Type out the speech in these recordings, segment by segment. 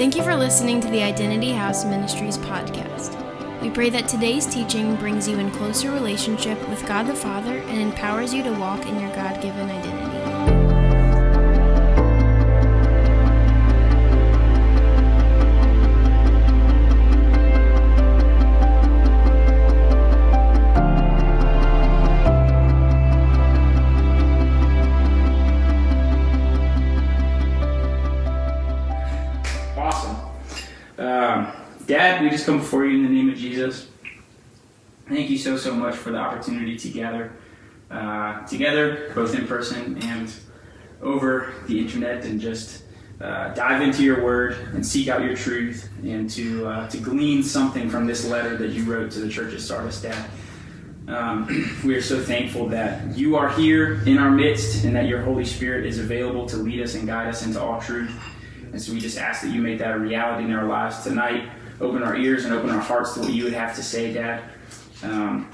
Thank you for listening to the Identity House Ministries podcast. We pray that today's teaching brings you in closer relationship with God the Father and empowers you to walk in your God given identity. Just come before you in the name of Jesus. Thank you so, so much for the opportunity to gather uh, together, both in person and over the internet, and just uh, dive into your word and seek out your truth and to, uh, to glean something from this letter that you wrote to the church at Sardis, Dad. Um, we are so thankful that you are here in our midst and that your Holy Spirit is available to lead us and guide us into all truth. And so we just ask that you make that a reality in our lives tonight. Open our ears and open our hearts to what you would have to say, Dad. Um,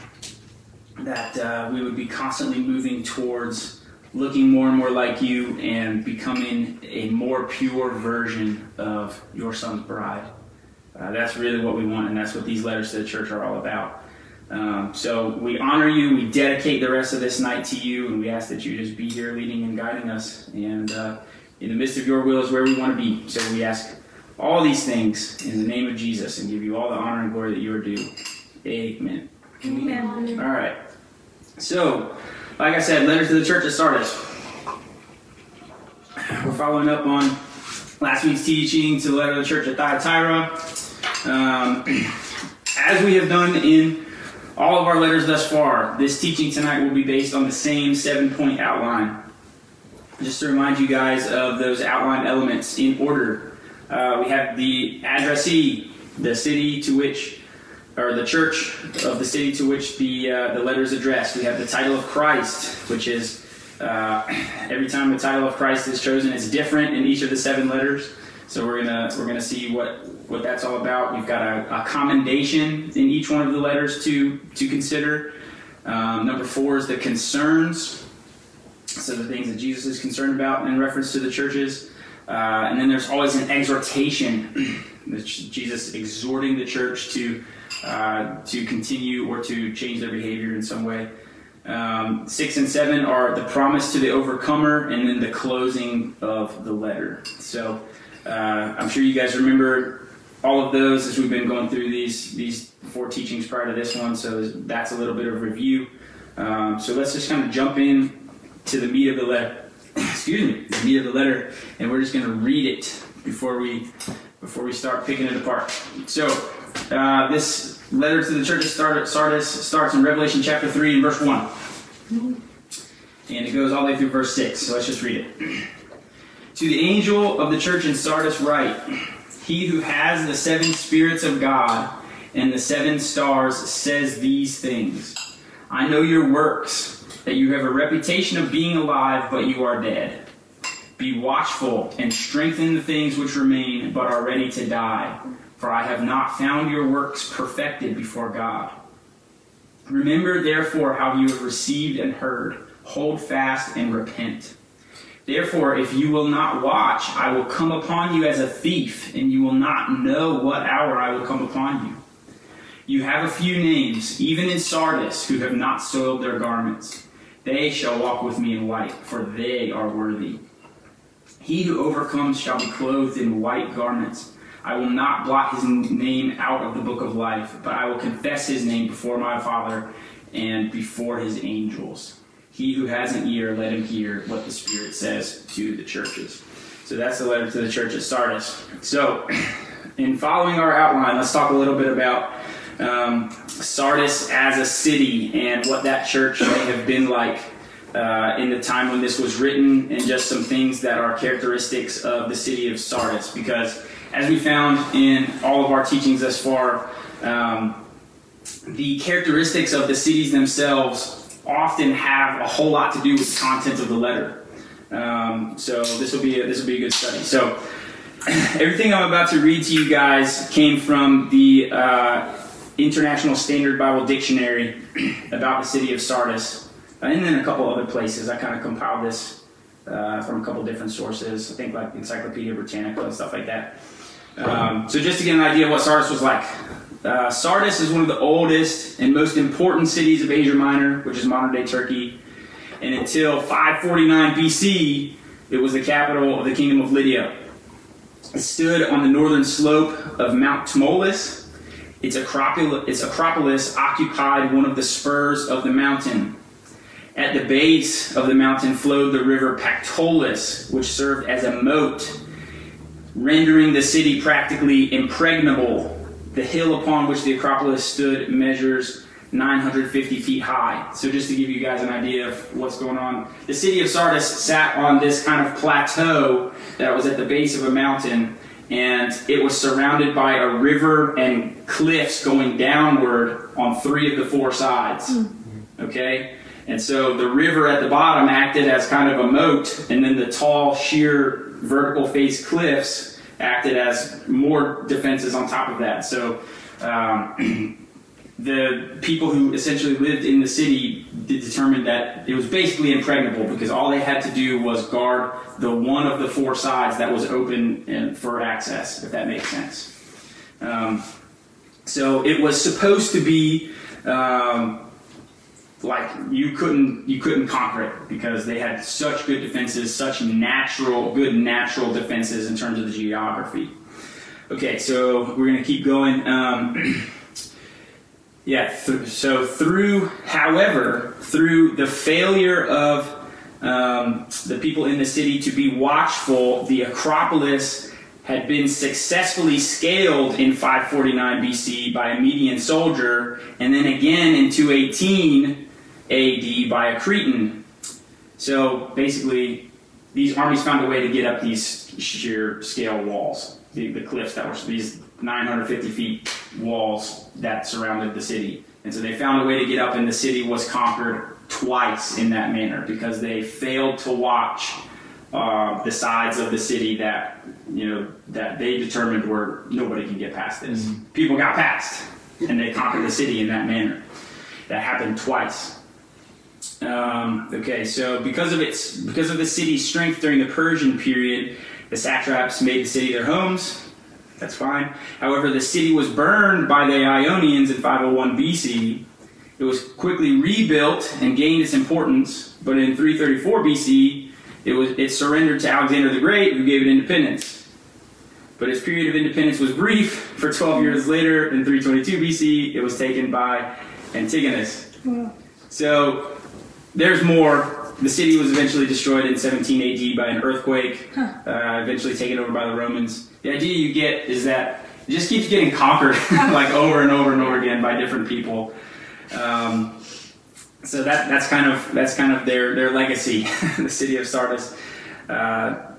that uh, we would be constantly moving towards looking more and more like you and becoming a more pure version of your son's bride. Uh, that's really what we want, and that's what these letters to the church are all about. Um, so we honor you, we dedicate the rest of this night to you, and we ask that you just be here leading and guiding us. And uh, in the midst of your will is where we want to be. So we ask all these things in the name of Jesus and give you all the honor and glory that you are due. Amen. Amen. All right. So, like I said, letters to the church at Sardis. We're following up on last week's teaching to the letter of the church at Thyatira. Um, as we have done in all of our letters thus far, this teaching tonight will be based on the same seven point outline. Just to remind you guys of those outline elements in order. Uh, we have the addressee, the city to which, or the church of the city to which the uh, the letter is addressed. We have the title of Christ, which is uh, every time the title of Christ is chosen, it's different in each of the seven letters. So we're gonna we're gonna see what what that's all about. We've got a, a commendation in each one of the letters to to consider. Um, number four is the concerns. So the things that Jesus is concerned about in reference to the churches. Uh, and then there's always an exhortation, Jesus exhorting the church to uh, to continue or to change their behavior in some way. Um, six and seven are the promise to the overcomer, and then the closing of the letter. So uh, I'm sure you guys remember all of those as we've been going through these these four teachings prior to this one. So that's a little bit of review. Um, so let's just kind of jump in to the meat of the letter. Excuse me, the meat of the letter, and we're just going to read it before we before we start picking it apart. So uh, this letter to the church of Sardis starts in Revelation chapter three and verse one, and it goes all the way through verse six. So let's just read it. To the angel of the church in Sardis write, He who has the seven spirits of God and the seven stars says these things. I know your works, that you have a reputation of being alive, but you are dead. Be watchful and strengthen the things which remain, but are ready to die. For I have not found your works perfected before God. Remember, therefore, how you have received and heard. Hold fast and repent. Therefore, if you will not watch, I will come upon you as a thief, and you will not know what hour I will come upon you. You have a few names, even in Sardis, who have not soiled their garments. They shall walk with me in white, for they are worthy. He who overcomes shall be clothed in white garments. I will not blot his name out of the book of life, but I will confess his name before my Father and before his angels. He who has an ear, let him hear what the Spirit says to the churches. So that's the letter to the church at Sardis. So, in following our outline, let's talk a little bit about um, Sardis as a city and what that church may have been like uh, in the time when this was written, and just some things that are characteristics of the city of Sardis. Because, as we found in all of our teachings thus far, um, the characteristics of the cities themselves often have a whole lot to do with the content of the letter. Um, so this will be a, this will be a good study. So everything I'm about to read to you guys came from the uh, International Standard Bible Dictionary about the city of Sardis, uh, and then a couple other places. I kind of compiled this uh, from a couple different sources. I think like Encyclopedia Britannica and stuff like that. Um, so just to get an idea of what Sardis was like, uh, Sardis is one of the oldest and most important cities of Asia Minor, which is modern day Turkey. And until 549 BC, it was the capital of the kingdom of Lydia. It stood on the northern slope of Mount Tmolus. Its acropolis, its acropolis occupied one of the spurs of the mountain. At the base of the mountain flowed the river Pactolus, which served as a moat, rendering the city practically impregnable. The hill upon which the Acropolis stood measures 950 feet high. So, just to give you guys an idea of what's going on, the city of Sardis sat on this kind of plateau that was at the base of a mountain, and it was surrounded by a river and cliffs going downward on three of the four sides. Okay? And so the river at the bottom acted as kind of a moat, and then the tall, sheer, vertical face cliffs acted as more defenses on top of that. So um, the people who essentially lived in the city determined that it was basically impregnable because all they had to do was guard the one of the four sides that was open for access, if that makes sense. Um, so it was supposed to be. Um, like you couldn't you couldn't conquer it because they had such good defenses, such natural good natural defenses in terms of the geography. Okay, so we're gonna keep going. Um, yeah, th- so through, however, through the failure of um, the people in the city to be watchful, the Acropolis had been successfully scaled in 549 BC by a Median soldier, and then again in 218 AD by a Cretan. So basically, these armies found a way to get up these sheer scale walls, the, the cliffs that were these 950 feet walls that surrounded the city. And so they found a way to get up, and the city was conquered twice in that manner because they failed to watch uh, the sides of the city that you know that they determined were nobody can get past this. Mm-hmm. People got past, and they conquered the city in that manner. That happened twice. Um, okay, so because of its because of the city's strength during the Persian period, the satraps made the city their homes. That's fine. However, the city was burned by the Ionians in 501 BC. It was quickly rebuilt and gained its importance, but in 334 BC, it was it surrendered to Alexander the Great, who gave it independence. But its period of independence was brief. For 12 years later, in 322 BC, it was taken by Antigonus. So there's more. The city was eventually destroyed in 17 AD by an earthquake, huh. uh, eventually taken over by the Romans. The idea you get is that it just keeps getting conquered like over and over and over again by different people. Um, so that that's kind of that's kind of their their legacy. the city of Sardis, uh,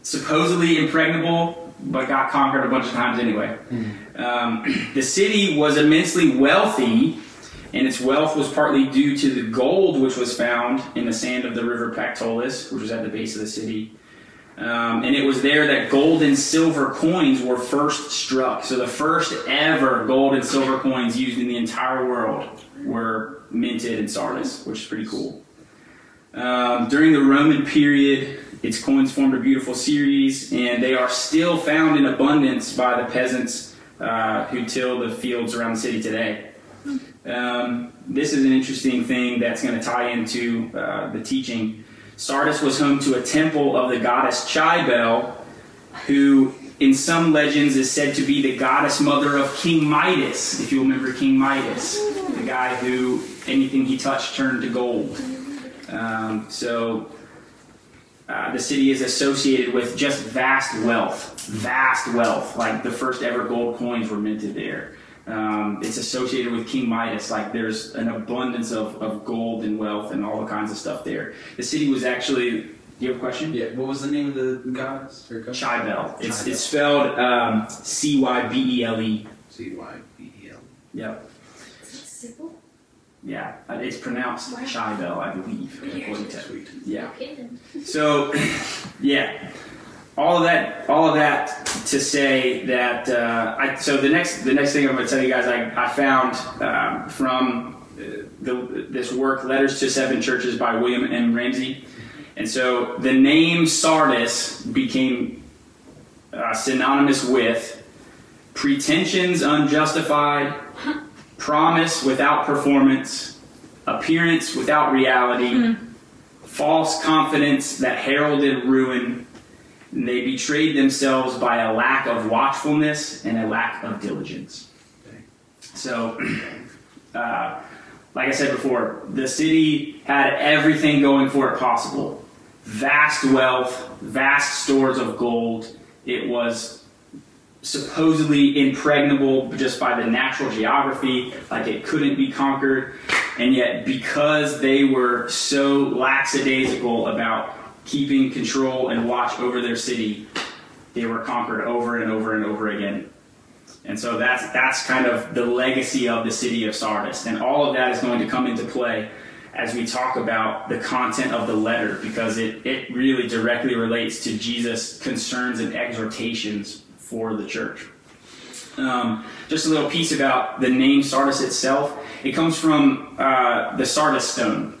supposedly impregnable, but got conquered a bunch of times anyway. Mm-hmm. Um, the city was immensely wealthy and its wealth was partly due to the gold which was found in the sand of the river Pactolus, which was at the base of the city. Um, and it was there that gold and silver coins were first struck. So the first ever gold and silver coins used in the entire world were minted in Sardis, which is pretty cool. Um, during the Roman period, its coins formed a beautiful series, and they are still found in abundance by the peasants uh, who till the fields around the city today. Um, this is an interesting thing that's going to tie into uh, the teaching. Sardis was home to a temple of the goddess Cybele, who, in some legends, is said to be the goddess mother of King Midas, if you remember King Midas, the guy who anything he touched turned to gold. Um, so uh, the city is associated with just vast wealth, vast wealth. Like the first ever gold coins were minted there. Um, it's associated with King Midas. Like there's an abundance of, of gold and wealth and all the kinds of stuff there. The city was actually. Do you have a question? Yeah. What was the name of the goddess? Cybele. It's it's spelled um, C Y B E L E. C Y B E L. Yep. Simple. Yeah, uh, it's pronounced wow. Cybele, I believe. According to, yeah. So, yeah all of that, all of that to say that. Uh, I, so the next, the next thing I'm going to tell you guys, I, I found um, from uh, the, this work, "Letters to Seven Churches" by William M. Ramsay, and so the name Sardis became uh, synonymous with pretensions unjustified, promise without performance, appearance without reality, false confidence that heralded ruin. They betrayed themselves by a lack of watchfulness and a lack of diligence. So, uh, like I said before, the city had everything going for it possible vast wealth, vast stores of gold. It was supposedly impregnable just by the natural geography, like it couldn't be conquered. And yet, because they were so lackadaisical about keeping control and watch over their city, they were conquered over and over and over again. And so that's that's kind of the legacy of the city of Sardis, and all of that is going to come into play as we talk about the content of the letter because it, it really directly relates to Jesus' concerns and exhortations for the church. Um, just a little piece about the name Sardis itself. It comes from uh, the Sardis stone.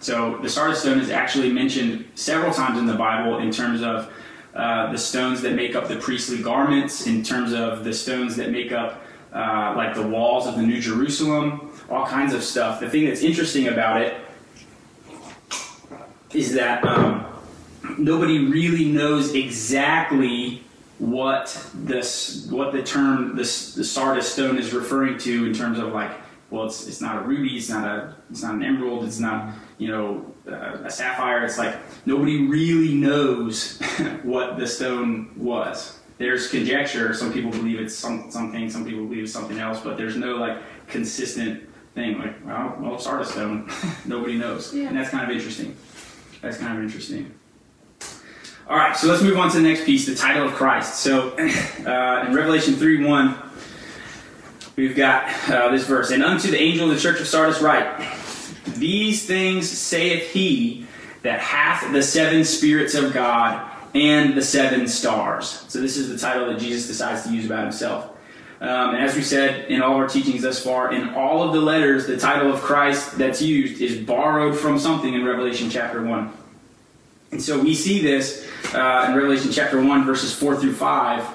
So the Sardis stone is actually mentioned several times in the Bible in terms of uh, the stones that make up the priestly garments, in terms of the stones that make up uh, like the walls of the New Jerusalem, all kinds of stuff. The thing that's interesting about it is that um, nobody really knows exactly what this what the term this the Sardis stone is referring to in terms of like well it's it's not a ruby it's not a it's not an emerald it's not you know uh, a sapphire it's like nobody really knows what the stone was. There's conjecture. Some people believe it's some something some people believe it's something else but there's no like consistent thing. Like well well Sardis stone. Nobody knows. Yeah. and that's kind of interesting. That's kind of interesting. All right, so let's move on to the next piece, the title of Christ. So uh, in Revelation 3 1, we've got uh, this verse. And unto the angel of the church of Sardis write, These things saith he that hath the seven spirits of God and the seven stars. So this is the title that Jesus decides to use about himself. Um, and as we said in all our teachings thus far, in all of the letters, the title of Christ that's used is borrowed from something in Revelation chapter 1. And so we see this uh, in Revelation chapter 1, verses 4 through 5.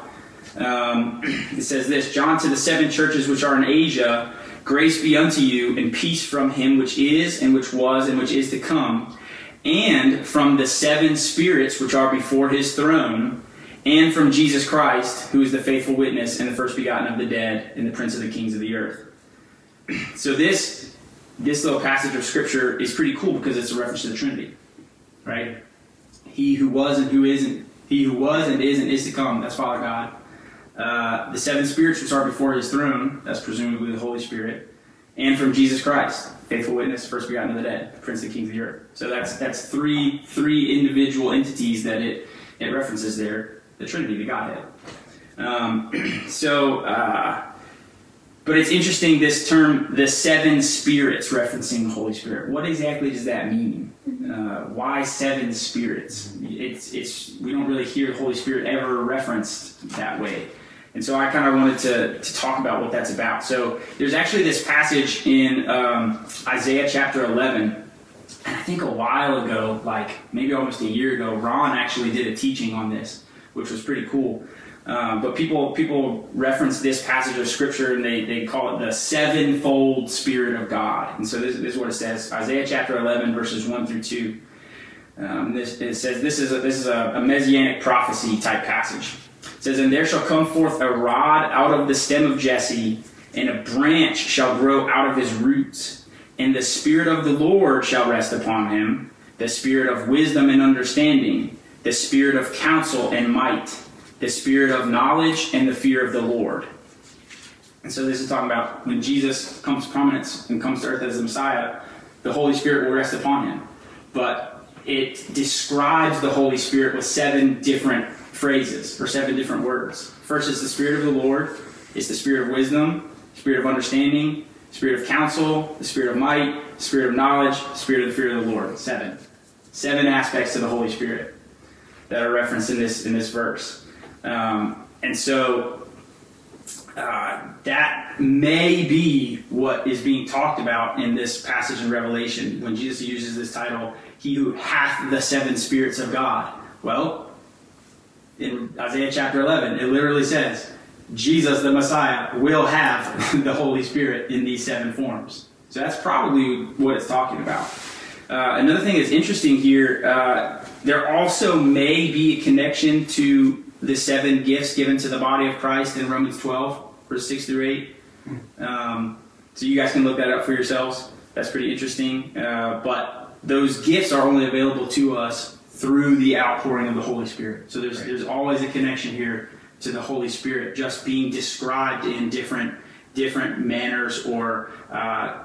Um, it says this John to the seven churches which are in Asia, grace be unto you, and peace from him which is, and which was, and which is to come, and from the seven spirits which are before his throne, and from Jesus Christ, who is the faithful witness, and the first begotten of the dead, and the prince of the kings of the earth. So this this little passage of scripture is pretty cool because it's a reference to the Trinity, right? He who was and who isn't, he who was and is and is to come, that's Father God. Uh, the seven spirits which are before his throne, that's presumably the Holy Spirit, and from Jesus Christ, faithful witness, first begotten of the dead, Prince of the Kings of the earth. So that's that's three three individual entities that it it references there, the Trinity, the Godhead. Um, so, uh, but it's interesting this term, the seven spirits, referencing the Holy Spirit. What exactly does that mean? Uh, why seven spirits? It's it's we don't really hear the Holy Spirit ever referenced that way. And so I kind of wanted to, to talk about what that's about. So there's actually this passage in um, Isaiah chapter 11. And I think a while ago, like maybe almost a year ago, Ron actually did a teaching on this, which was pretty cool. Um, but people people reference this passage of scripture and they, they call it the sevenfold Spirit of God. And so this, this is what it says Isaiah chapter 11, verses 1 through 2. Um, this, it says this is a, this is a, a messianic prophecy type passage. It says, And there shall come forth a rod out of the stem of Jesse, and a branch shall grow out of his roots. And the Spirit of the Lord shall rest upon him the Spirit of wisdom and understanding, the Spirit of counsel and might, the Spirit of knowledge and the fear of the Lord. And so this is talking about when Jesus comes to prominence and comes to earth as the Messiah, the Holy Spirit will rest upon him. But it describes the Holy Spirit with seven different phrases or seven different words. First is the Spirit of the Lord, it's the Spirit of wisdom, Spirit of understanding, Spirit of counsel, the Spirit of might, Spirit of knowledge, Spirit of the fear of the Lord. Seven. Seven aspects of the Holy Spirit that are referenced in this in this verse. Um, and so uh, that may be what is being talked about in this passage in Revelation when Jesus uses this title, He who hath the seven spirits of God. Well, in Isaiah chapter 11, it literally says, Jesus, the Messiah, will have the Holy Spirit in these seven forms. So that's probably what it's talking about. Uh, another thing that's interesting here, uh, there also may be a connection to the seven gifts given to the body of Christ in Romans 12, verse 6 through 8. Um, so you guys can look that up for yourselves. That's pretty interesting. Uh, but those gifts are only available to us through the outpouring of the Holy Spirit. So there's, Right. there's always a connection here to the Holy Spirit just being described in different different manners or uh,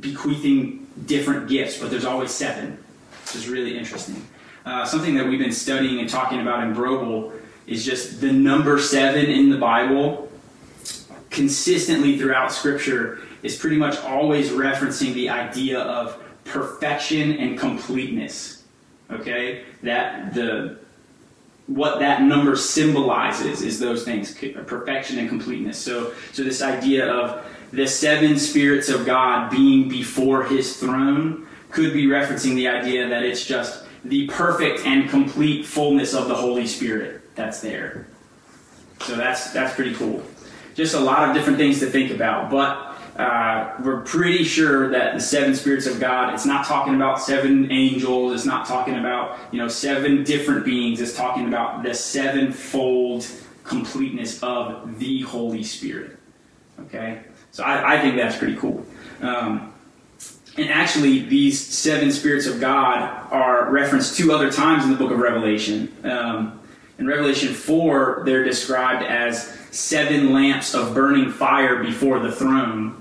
bequeathing different gifts, but there's always seven, which is really interesting. Uh, something that we've been studying and talking about in Brobel is just the number seven in the Bible consistently throughout Scripture is pretty much always referencing the idea of perfection and completeness. Okay, that the what that number symbolizes is those things perfection and completeness. So so this idea of the seven spirits of god being before his throne could be referencing the idea that it's just the perfect and complete fullness of the holy spirit that's there. So that's that's pretty cool. Just a lot of different things to think about but uh, we're pretty sure that the seven spirits of God, it's not talking about seven angels, it's not talking about, you know, seven different beings, it's talking about the sevenfold completeness of the Holy Spirit. Okay? So I, I think that's pretty cool. Um, and actually, these seven spirits of God are referenced two other times in the book of Revelation. Um, in Revelation 4, they're described as seven lamps of burning fire before the throne.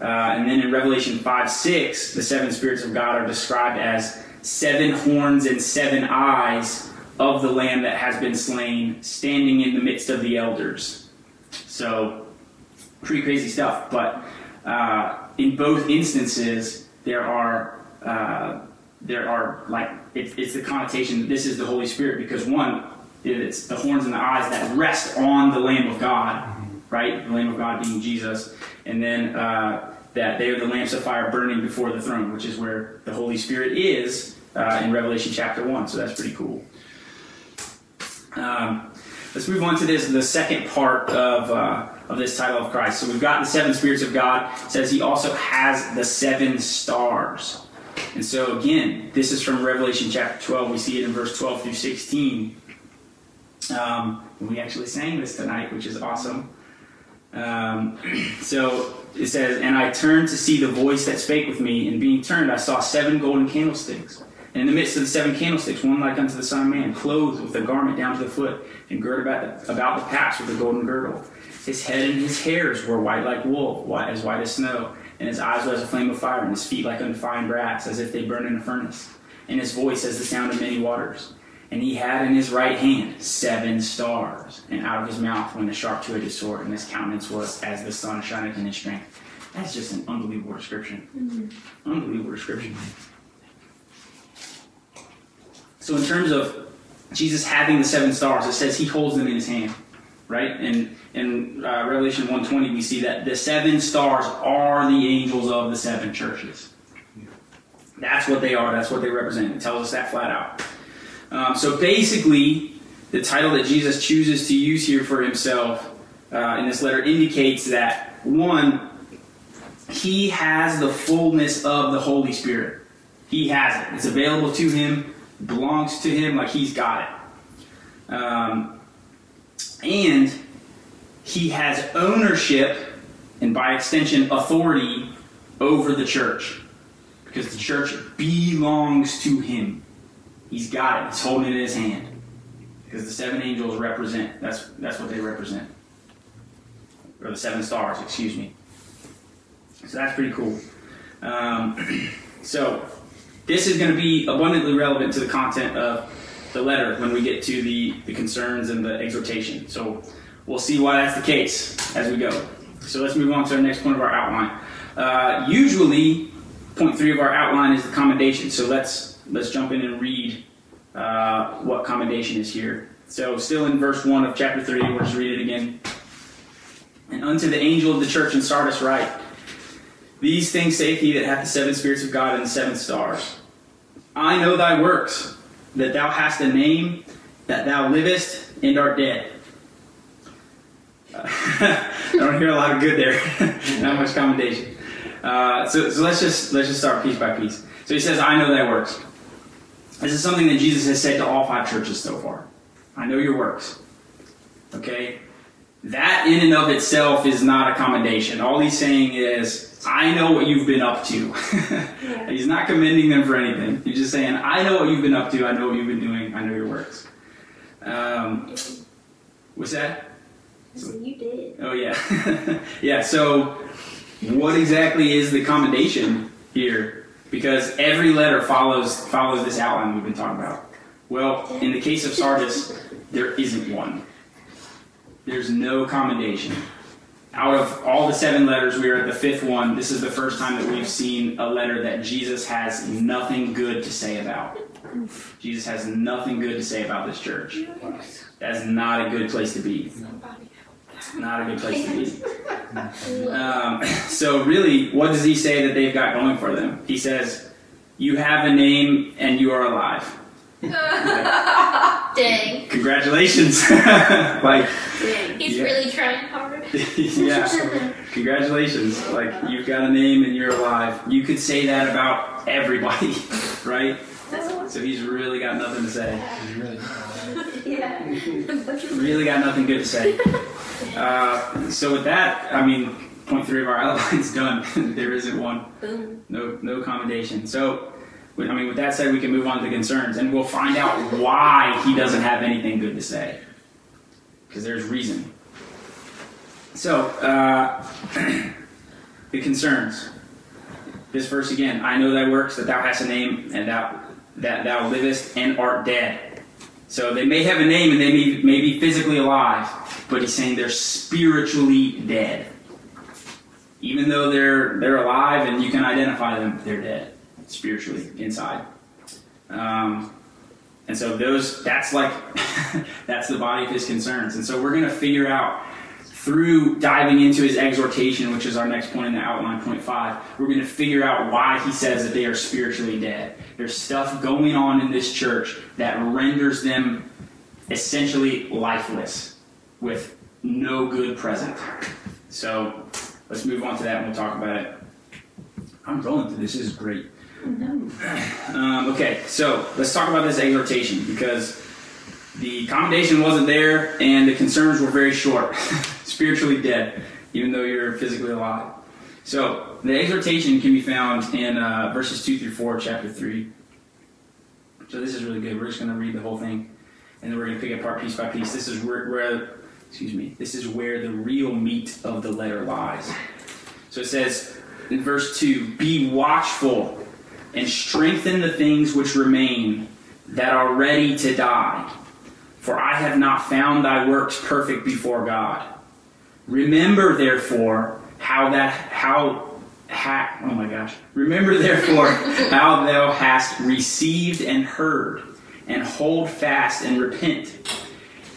Uh, and then in Revelation 5 6, the seven spirits of God are described as seven horns and seven eyes of the Lamb that has been slain, standing in the midst of the elders. So, pretty crazy stuff. But uh, in both instances, there are. Uh, there are like it, it's the connotation that this is the Holy Spirit because one, it's the horns and the eyes that rest on the Lamb of God, right? The Lamb of God being Jesus, and then uh, that they are the lamps of fire burning before the throne, which is where the Holy Spirit is uh, in Revelation chapter one. So that's pretty cool. Um, let's move on to this the second part of uh, of this title of Christ. So we've got the seven spirits of God. It says He also has the seven stars. And so again, this is from Revelation chapter 12. We see it in verse 12 through 16. Um, we actually sang this tonight, which is awesome. Um, so it says, And I turned to see the voice that spake with me, and being turned, I saw seven golden candlesticks. And in the midst of the seven candlesticks, one like unto the Son of Man, clothed with a garment down to the foot, and girt about the, about the paps with a golden girdle. His head and his hairs were white like wool, white as white as snow, and his eyes were as a flame of fire, and his feet like unto fine brass, as if they burned in a furnace. And his voice as the sound of many waters. And he had in his right hand seven stars, and out of his mouth went a sharp two-edged sword, and his countenance was as the sun shining in his strength. That's just an unbelievable description. Unbelievable description. So, in terms of Jesus having the seven stars, it says he holds them in his hand, right? And in uh, Revelation 1:20, we see that the seven stars are the angels of the seven churches. That's what they are. That's what they represent. It tells us that flat out. Um, so basically, the title that Jesus chooses to use here for himself uh, in this letter indicates that one, he has the fullness of the Holy Spirit. He has it. It's available to him, belongs to him, like he's got it. Um, and he has ownership and by extension authority over the church because the church belongs to him. He's got it. He's holding it in his hand because the seven angels represent. That's that's what they represent, or the seven stars. Excuse me. So that's pretty cool. Um, so this is going to be abundantly relevant to the content of the letter when we get to the, the concerns and the exhortation. So we'll see why that's the case as we go. So let's move on to our next point of our outline. Uh, usually, point three of our outline is the commendation. So let's let's jump in and read uh, what commendation is here. So still in verse one of chapter three, we'll just read it again. And unto the angel of the church in Sardis write, These things saith he that hath the seven spirits of God and the seven stars. I know thy works, that thou hast a name, that thou livest and art dead. I don't hear a lot of good there. Not much commendation. Uh, so, so let's just let's just start piece by piece. So he says, "I know that works." This is something that Jesus has said to all five churches so far. I know your works. Okay, that in and of itself is not a commendation. All he's saying is, I know what you've been up to. he's not commending them for anything. He's just saying, I know what you've been up to. I know what you've been doing. I know your works. Um, what's that? So you did. Oh yeah, yeah. So, what exactly is the commendation here? Because every letter follows follows this outline we've been talking about. Well, in the case of Sardis, there isn't one. There's no commendation. Out of all the seven letters, we are at the fifth one. This is the first time that we've seen a letter that Jesus has nothing good to say about. Jesus has nothing good to say about this church. That's not a good place to be. Not a good place to be. Um, so, really, what does he say that they've got going for them? He says, You have a name and you are alive. Dang. Congratulations. like, Dang. He's Yeah. really trying hard. yeah. Congratulations. Like, you've got a name and you're alive. You could say that about everybody, right? So he's really got nothing to say. yeah. Really got nothing good to say. Uh, so with that, I mean, point three of our outline's done. there isn't one. Boom. No, no commendation. So, I mean, with that said, we can move on to concerns, and we'll find out why he doesn't have anything good to say. Because there's reason. So, uh, the concerns. This verse again. I know thy works, that thou hast a name, and thou that thou livest and art dead. So they may have a name and they may, may be physically alive, but he's saying they're spiritually dead. Even though they're they're alive and you can identify them, they're dead spiritually inside. Um, and so those that's like that's the body of his concerns. And so we're going to figure out through diving into his exhortation, which is our next point in the outline, point five, we're going to figure out why he says that they are spiritually dead. There's stuff going on in this church that renders them essentially lifeless with no good present. So let's move on to that and we'll talk about it. I'm rolling through this. This is great. Um, okay, so let's talk about this exhortation because the commendation wasn't there and the concerns were very short. Spiritually dead, even though you're physically alive. So the exhortation can be found in uh, verses 2 through 4, chapter 3. So this is really good. We're just going to read the whole thing and then we're going to pick it apart piece by piece. This is where, where, excuse me, this is where the real meat of the letter lies. So it says in verse 2 Be watchful and strengthen the things which remain that are ready to die. For I have not found thy works perfect before God. Remember therefore how that how ha, oh my gosh. Remember therefore how thou hast received and heard, and hold fast and repent.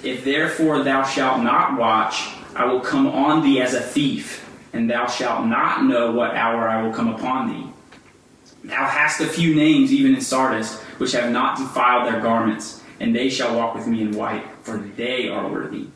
If therefore thou shalt not watch, I will come on thee as a thief, and thou shalt not know what hour I will come upon thee. Thou hast a few names even in Sardis, which have not defiled their garments, and they shall walk with me in white, for they are worthy.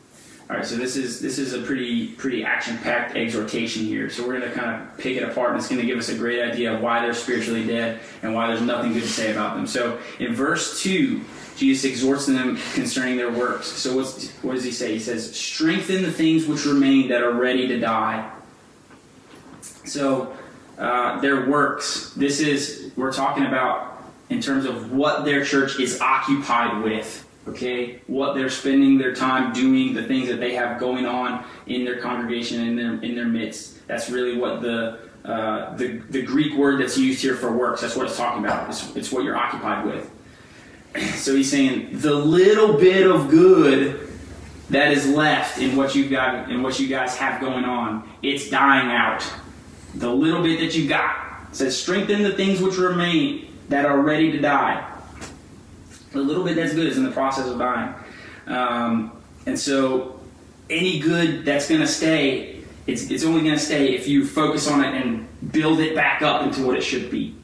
All right, so this is this is a pretty pretty action-packed exhortation here. So we're going to kind of pick it apart, and it's going to give us a great idea of why they're spiritually dead and why there's nothing good to say about them. So in verse two, Jesus exhorts them concerning their works. So what does he say? He says, "Strengthen the things which remain that are ready to die." So uh, their works. This is we're talking about in terms of what their church is occupied with. Okay, what they're spending their time doing, the things that they have going on in their congregation in their in their midst. That's really what the uh, the the Greek word that's used here for works. That's what it's talking about. It's, it's what you're occupied with. So he's saying the little bit of good that is left in what you've got in what you guys have going on, it's dying out the little bit that you got. Says, strengthen the things which remain that are ready to die. The little bit that's good is in the process of dying. Um, and so, any good that's going to stay, it's, it's only going to stay if you focus on it and build it back up into what it should be.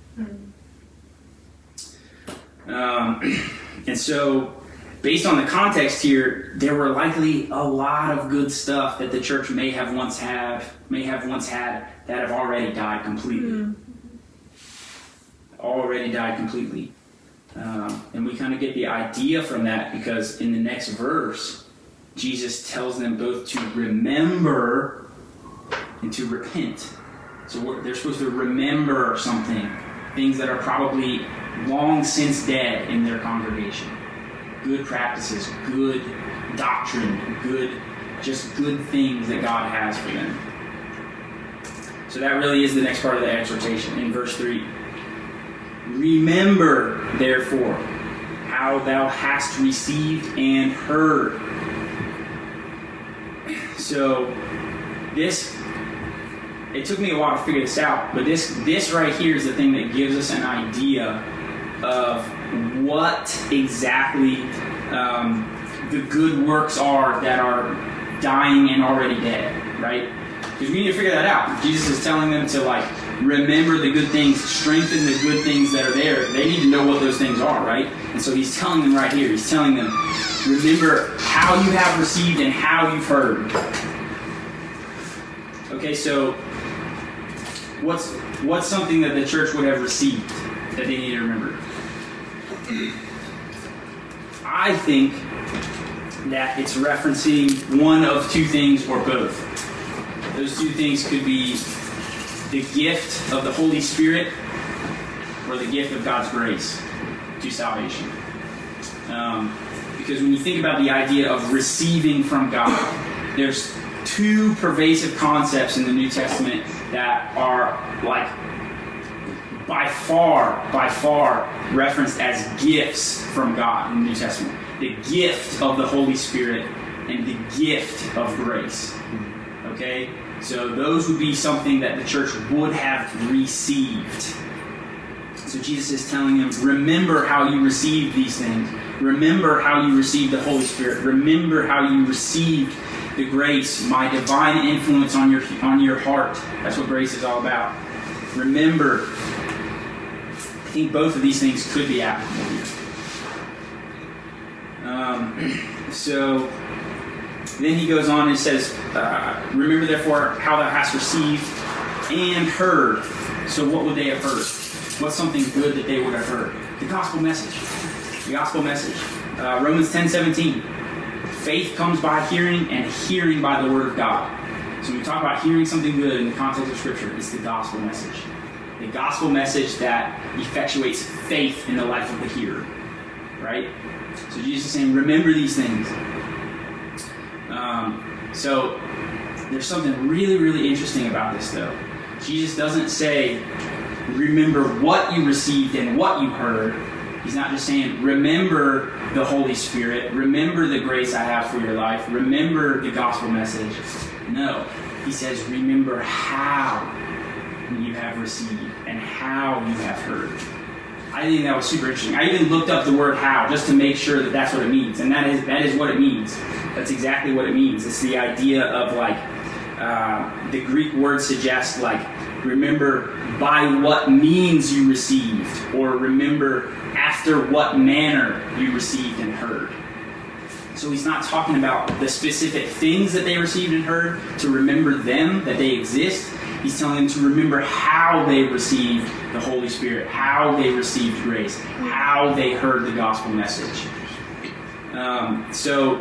Um, and so, based on the context here, there were likely a lot of good stuff that the church may have once have may have once had that have already died completely. Already died completely. Um, and we kind of get the idea from that because in the next verse, Jesus tells them both to remember and to repent. So they're supposed to remember something, things that are probably long since dead in their congregation. Good practices, good doctrine, good, just good things that God has for them. So that really is the next part of the exhortation in verse 3. Remember, therefore, how thou hast received and heard. So, this, it took me a while to figure this out, but this, this right here is the thing that gives us an idea of what exactly um, the good works are that are dying and already dead, right? Because we need to figure that out. Jesus is telling them to like remember the good things, strengthen the good things that are there. They need to know what those things are, right? And so he's telling them right here. He's telling them, remember how you have received and how you've heard. Okay, so what's what's something that the church would have received that they need to remember? I think that it's referencing one of two things or both. Those two things could be the gift of the Holy Spirit or the gift of God's grace to salvation. Um, because when you think about the idea of receiving from God, there's two pervasive concepts in the New Testament that are like by far, by far referenced as gifts from God in the New Testament. The gift of the Holy Spirit and the gift of grace. Okay? So those would be something that the church would have received. So Jesus is telling them, remember how you received these things. Remember how you received the Holy Spirit. Remember how you received the grace, my divine influence on your on your heart. That's what grace is all about. Remember. I think both of these things could be applicable here. Um, so then he goes on and says, uh, Remember therefore how thou hast received and heard. So what would they have heard? What's something good that they would have heard? The gospel message. The gospel message. Uh, Romans ten seventeen. Faith comes by hearing, and hearing by the word of God. So when we talk about hearing something good in the context of Scripture, it's the gospel message. The gospel message that effectuates faith in the life of the hearer. Right? So Jesus is saying, remember these things. Um, so there's something really, really interesting about this, though. Jesus doesn't say, remember what you received and what you heard. He's not just saying, remember the Holy Spirit, remember the grace I have for your life, remember the gospel message. No, he says, remember how you have received and how you have heard. I think that was super interesting. I even looked up the word how just to make sure that that's what it means, and that is that is what it means. That's exactly what it means. It's the idea of like uh, the Greek word suggests like remember by what means you received, or remember after what manner you received and heard. So he's not talking about the specific things that they received and heard to remember them, that they exist. He's telling them to remember how they received the Holy Spirit, how they received grace, how they heard the gospel message. Um, so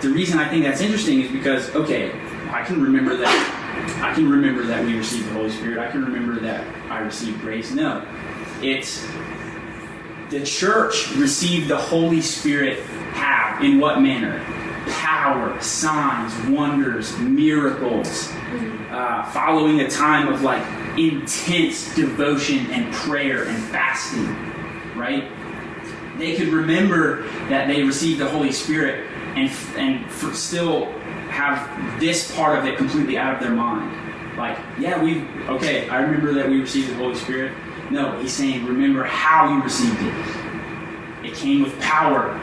the reason I think that's interesting is because, okay, I can remember that. I can remember that we received the Holy Spirit. I can remember that I received grace. No, it's the church received the Holy Spirit how? In what manner? Power, signs, wonders, miracles, uh, following a time of like intense devotion and prayer and fasting, right? They could remember that they received the Holy Spirit and and still have this part of it completely out of their mind. Like, yeah, we okay. I remember that we received the Holy Spirit. No, he's saying, remember how you received it. It came with power.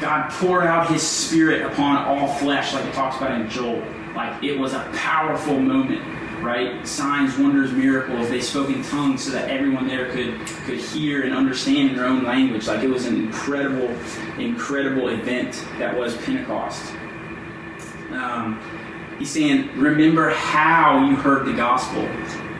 God poured out his spirit upon all flesh, like it talks about in Joel. Like it was a powerful moment right? Signs, wonders, miracles. They spoke in tongues so that everyone there could could hear and understand in their own language. Like it was an incredible, incredible event that was Pentecost. Um, he's saying, remember how you heard the gospel,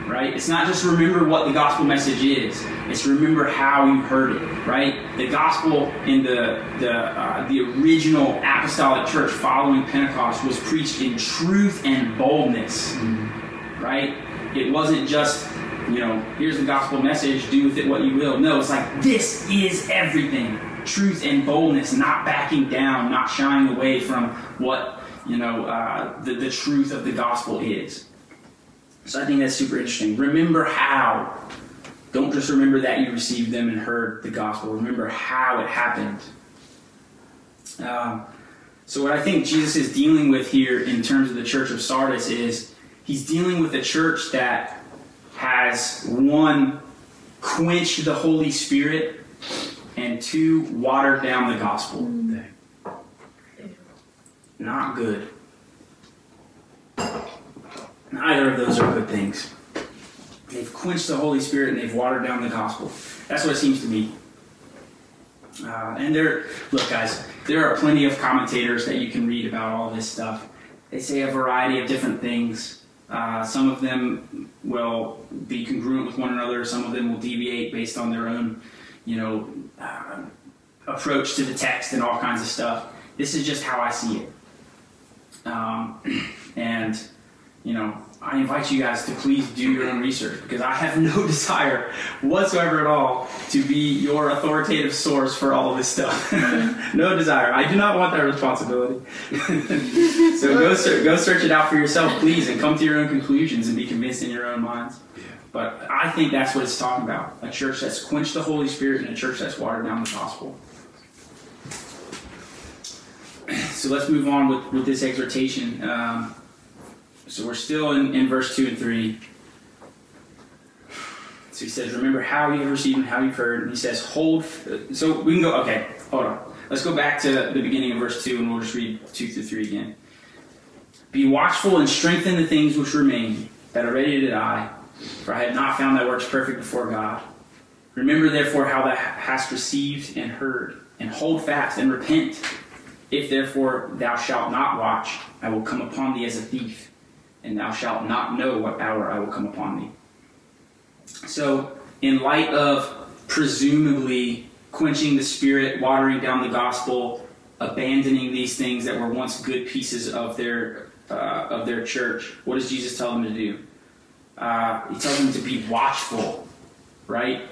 right? It's not just remember what the gospel message is. It's remember how you heard it, right? The gospel in the the uh, the original apostolic church following Pentecost was preached in truth and boldness, right? It wasn't just you know here's the gospel message, do with it what you will. No, it's like this is everything. Truth and boldness, not backing down, not shying away from what you know uh, the, the truth of the gospel is. So I think that's super interesting. Remember how. Don't just remember that you received them and heard the gospel. Remember how it happened. Um, so what I think Jesus is dealing with here in terms of the church of Sardis is he's dealing with a church that has one quenched the Holy Spirit and two watered down the gospel. Not good. Neither of those are good things. They've quenched the Holy Spirit and they've watered down the gospel. That's what it seems to me. Uh, and there, look, guys, there are plenty of commentators that you can read about all this stuff. They say a variety of different things. Uh, some of them will be congruent with one another. Some of them will deviate based on their own, you know, uh, approach to the text and all kinds of stuff. This is just how I see it. Um, and you know, I invite you guys to please do your own research because I have no desire whatsoever at all to be your authoritative source for all of this stuff. no desire. I do not want that responsibility. so go ser- go search it out for yourself, please, and come to your own conclusions and be convinced in your own minds. But I think that's what it's talking about: a church that's quenched the Holy Spirit and a church that's watered down the gospel. So let's move on with, with this exhortation. Um, so we're still in, in verse 2 and 3. So he says, Remember how you have received and how you've heard. And he says, Hold. So we can go, okay, hold on. Let's go back to the beginning of verse 2 and we'll just read 2 through 3 again. Be watchful and strengthen the things which remain that are ready to die, for I have not found thy works perfect before God. Remember therefore how thou hast received and heard, and hold fast and repent. If therefore thou shalt not watch, I will come upon thee as a thief, and thou shalt not know what hour I will come upon thee. So, in light of presumably quenching the spirit, watering down the gospel, abandoning these things that were once good pieces of their uh, of their church, what does Jesus tell them to do? Uh, he tells them to be watchful, right?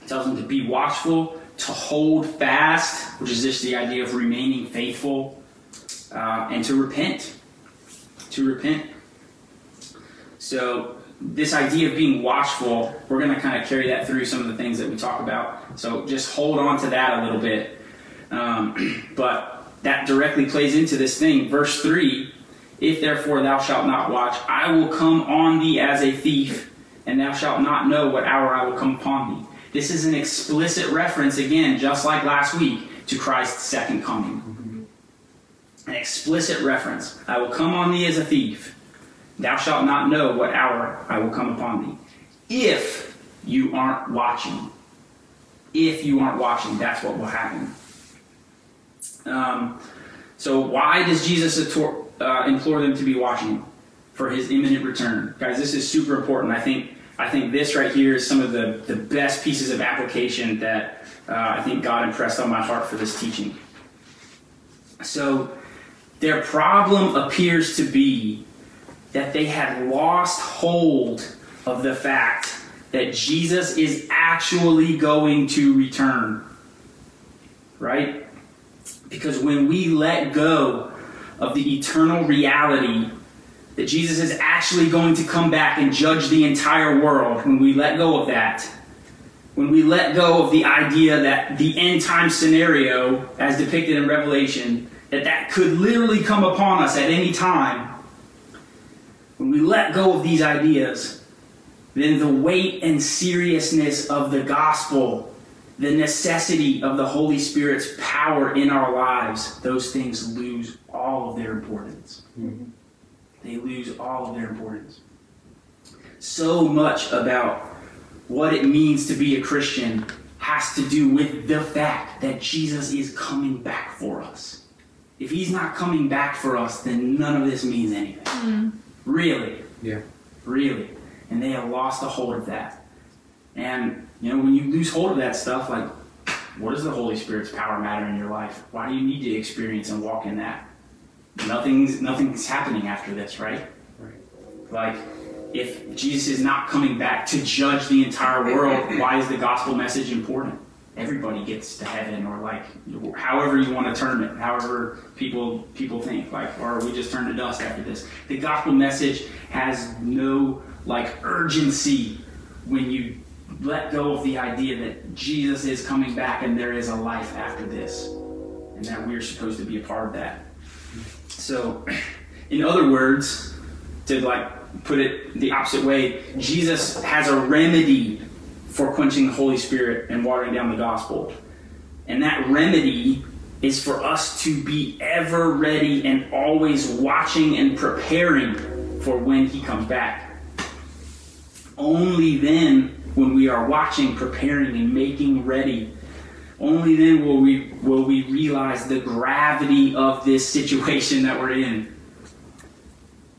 He tells them to be watchful, to hold fast, which is just the idea of remaining faithful, uh, and to repent. To repent. So, this idea of being watchful, we're going to kind of carry that through some of the things that we talk about. So, just hold on to that a little bit. Um, but that directly plays into this thing. Verse 3 If therefore thou shalt not watch, I will come on thee as a thief, and thou shalt not know what hour I will come upon thee. This is an explicit reference, again, just like last week, to Christ's second coming. An explicit reference. I will come on thee as a thief. Thou shalt not know what hour I will come upon thee. If you aren't watching. If you aren't watching, that's what will happen. Um, so, why does Jesus ator- uh, implore them to be watching for his imminent return? Guys, this is super important. I think I think this right here is some of the, the best pieces of application that uh, I think God impressed on my heart for this teaching. So, their problem appears to be that they had lost hold of the fact that Jesus is actually going to return. Right? Because when we let go of the eternal reality that Jesus is actually going to come back and judge the entire world, when we let go of that, when we let go of the idea that the end time scenario, as depicted in Revelation, that that could literally come upon us at any time, when we let go of these ideas, then the weight and seriousness of the gospel, the necessity of the Holy Spirit's power in our lives, those things lose all of their importance. they lose all of their importance. So much about what it means to be a Christian has to do with the fact that Jesus is coming back for us. If he's not coming back for us, then none of this means anything. Hmm. Really. Yeah. Really. And they have lost a hold of that. And, you know, when you lose hold of that stuff, like, what does the Holy Spirit's power matter in your life? Why do you need to experience and walk in that? Nothing's nothing's happening after this, right? Right. Like, if Jesus is not coming back to judge the entire world, why is the gospel message important? Everybody gets to heaven, or like, however you want to term it, however people people think, like, or we just turn to dust after this. The gospel message has no like urgency when you let go of the idea that Jesus is coming back and there is a life after this, and that we're supposed to be a part of that. So, in other words, to like put it the opposite way, Jesus has a remedy for quenching the Holy Spirit and watering down the gospel. And that remedy is for us to be ever ready and always watching and preparing for when he comes back. Only then, when we are watching, preparing, and making ready, only then will we will we realize the gravity of this situation that we're in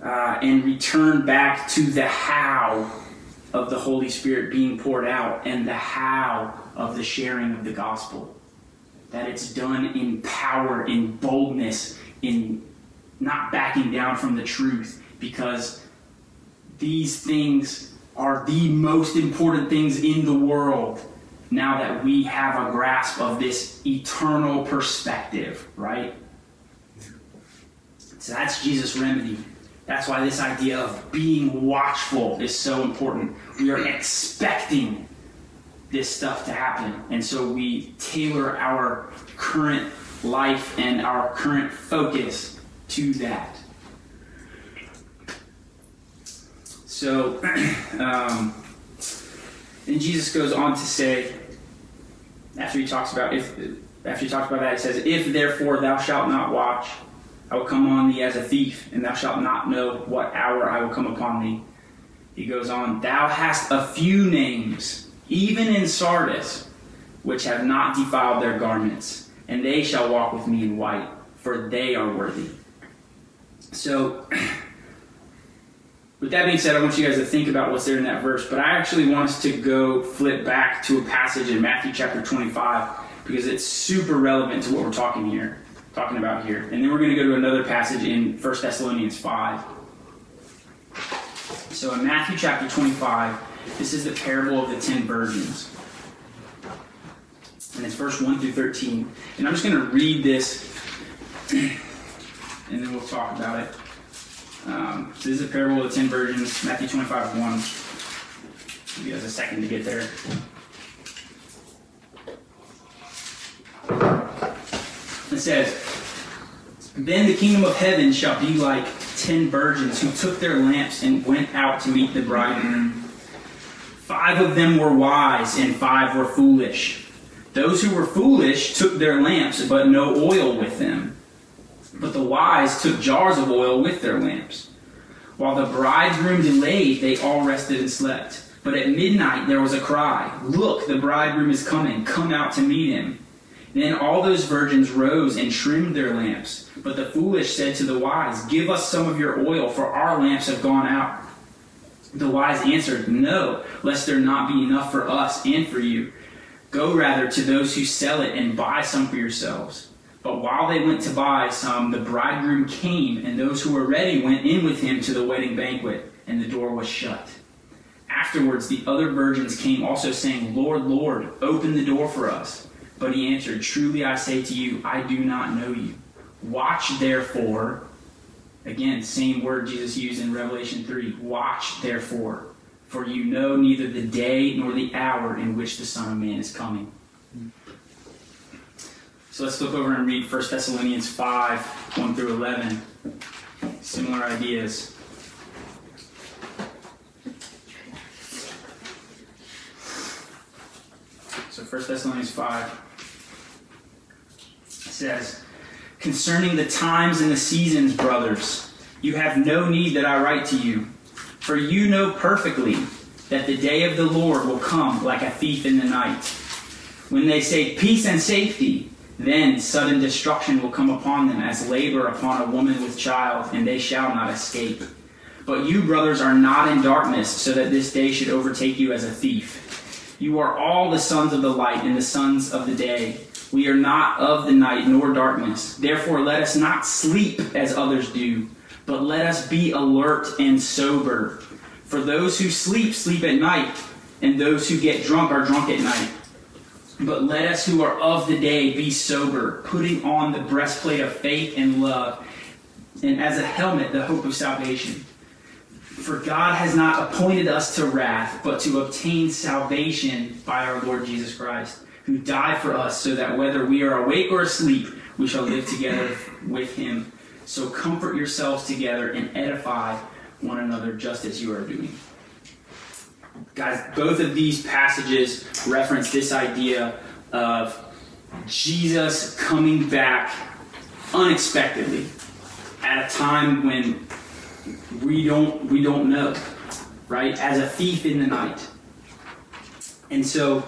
uh, and return back to the how of the Holy Spirit being poured out and the how of the sharing of the gospel. That it's done in power, in boldness, in not backing down from the truth, because these things are the most important things in the world now that we have a grasp of this eternal perspective, right? So that's Jesus' remedy. That's why this idea of being watchful is so important. We are expecting this stuff to happen. And so we tailor our current life and our current focus to that. So, um, and Jesus goes on to say, after he talks about if after he talks about that, he says, If therefore thou shalt not watch, I will come on thee as a thief, and thou shalt not know what hour I will come upon thee. He goes on, Thou hast a few names, even in Sardis, which have not defiled their garments, and they shall walk with me in white, for they are worthy. So, with that being said, I want you guys to think about what's there in that verse, but I actually want us to go flip back to a passage in Matthew chapter 25 because it's super relevant to what we're talking here, talking about here. And then we're going to go to another passage in 1 Thessalonians 5. So in Matthew chapter 25, this is the parable of the ten virgins. And it's verse 1 through 13. And I'm just going to read this, and then we'll talk about it. Um, so this is a parable of the ten virgins, Matthew 25, 1. Give you guys a second to get there. Says, Then the kingdom of heaven shall be like ten virgins who took their lamps and went out to meet the bridegroom. Five of them were wise, and five were foolish. Those who were foolish took their lamps, but no oil with them. But the wise took jars of oil with their lamps. While the bridegroom delayed, they all rested and slept. But at midnight there was a cry Look, the bridegroom is coming, come out to meet him. Then all those virgins rose and trimmed their lamps. But the foolish said to the wise, Give us some of your oil, for our lamps have gone out. The wise answered, No, lest there not be enough for us and for you. Go rather to those who sell it and buy some for yourselves. But while they went to buy some, the bridegroom came, and those who were ready went in with him to the wedding banquet, and the door was shut. Afterwards, the other virgins came also, saying, Lord, Lord, open the door for us. But he answered, Truly I say to you, I do not know you. Watch therefore. Again, same word Jesus used in Revelation 3. Watch therefore, for you know neither the day nor the hour in which the Son of Man is coming. So let's flip over and read 1 Thessalonians 5 1 through 11. Similar ideas. So 1 Thessalonians 5 says, Concerning the times and the seasons, brothers, You have no need that I write to you, for you know perfectly that the day of the Lord will come like a thief in the night. When they say peace and safety, then sudden destruction will come upon them as labor upon a woman with child, and they shall not escape. But you, brothers, are not in darkness, so that this day should overtake you as a thief. You are all the sons of the light and the sons of the day. We are not of the night nor darkness. Therefore, let us not sleep as others do, but let us be alert and sober. For those who sleep, sleep at night, and those who get drunk are drunk at night. But let us who are of the day be sober, putting on the breastplate of faith and love, and as a helmet, the hope of salvation. For God has not appointed us to wrath, but to obtain salvation by our Lord Jesus Christ, who died for us, so that whether we are awake or asleep, we shall live together with him. So comfort yourselves together and edify one another just as you are doing. Guys, both of these passages reference this idea of Jesus coming back unexpectedly at a time when we don't we don't know, right? As a thief in the night. And so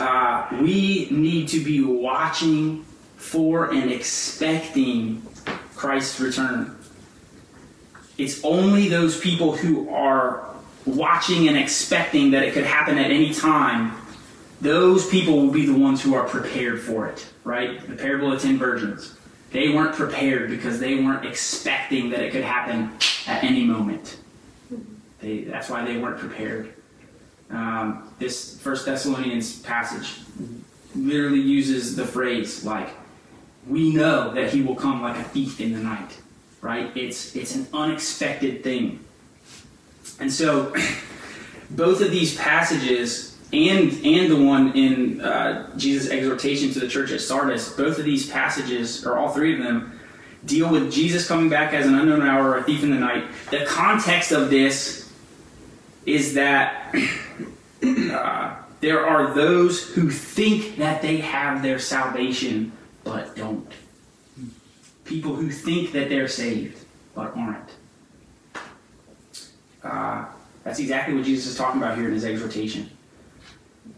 uh, we need to be watching for and expecting Christ's return. It's only those people who are watching and expecting that it could happen at any time. Those people will be the ones who are prepared for it, right? The parable of ten virgins. They weren't prepared because they weren't expecting that it could happen at any moment. They, that's why they weren't prepared. Um, this First Thessalonians passage literally uses the phrase like, "We know that he will come like a thief in the night." Right? It's it's an unexpected thing, and so both of these passages and and the one in uh, Jesus' exhortation to the church at Sardis, both of these passages, or all three of them, deal with Jesus coming back as an unknown hour or a thief in the night. The context of this is that uh, there are those who think that they have their salvation but don't. People who think that they're saved but aren't. Uh, that's exactly what Jesus is talking about here in his exhortation.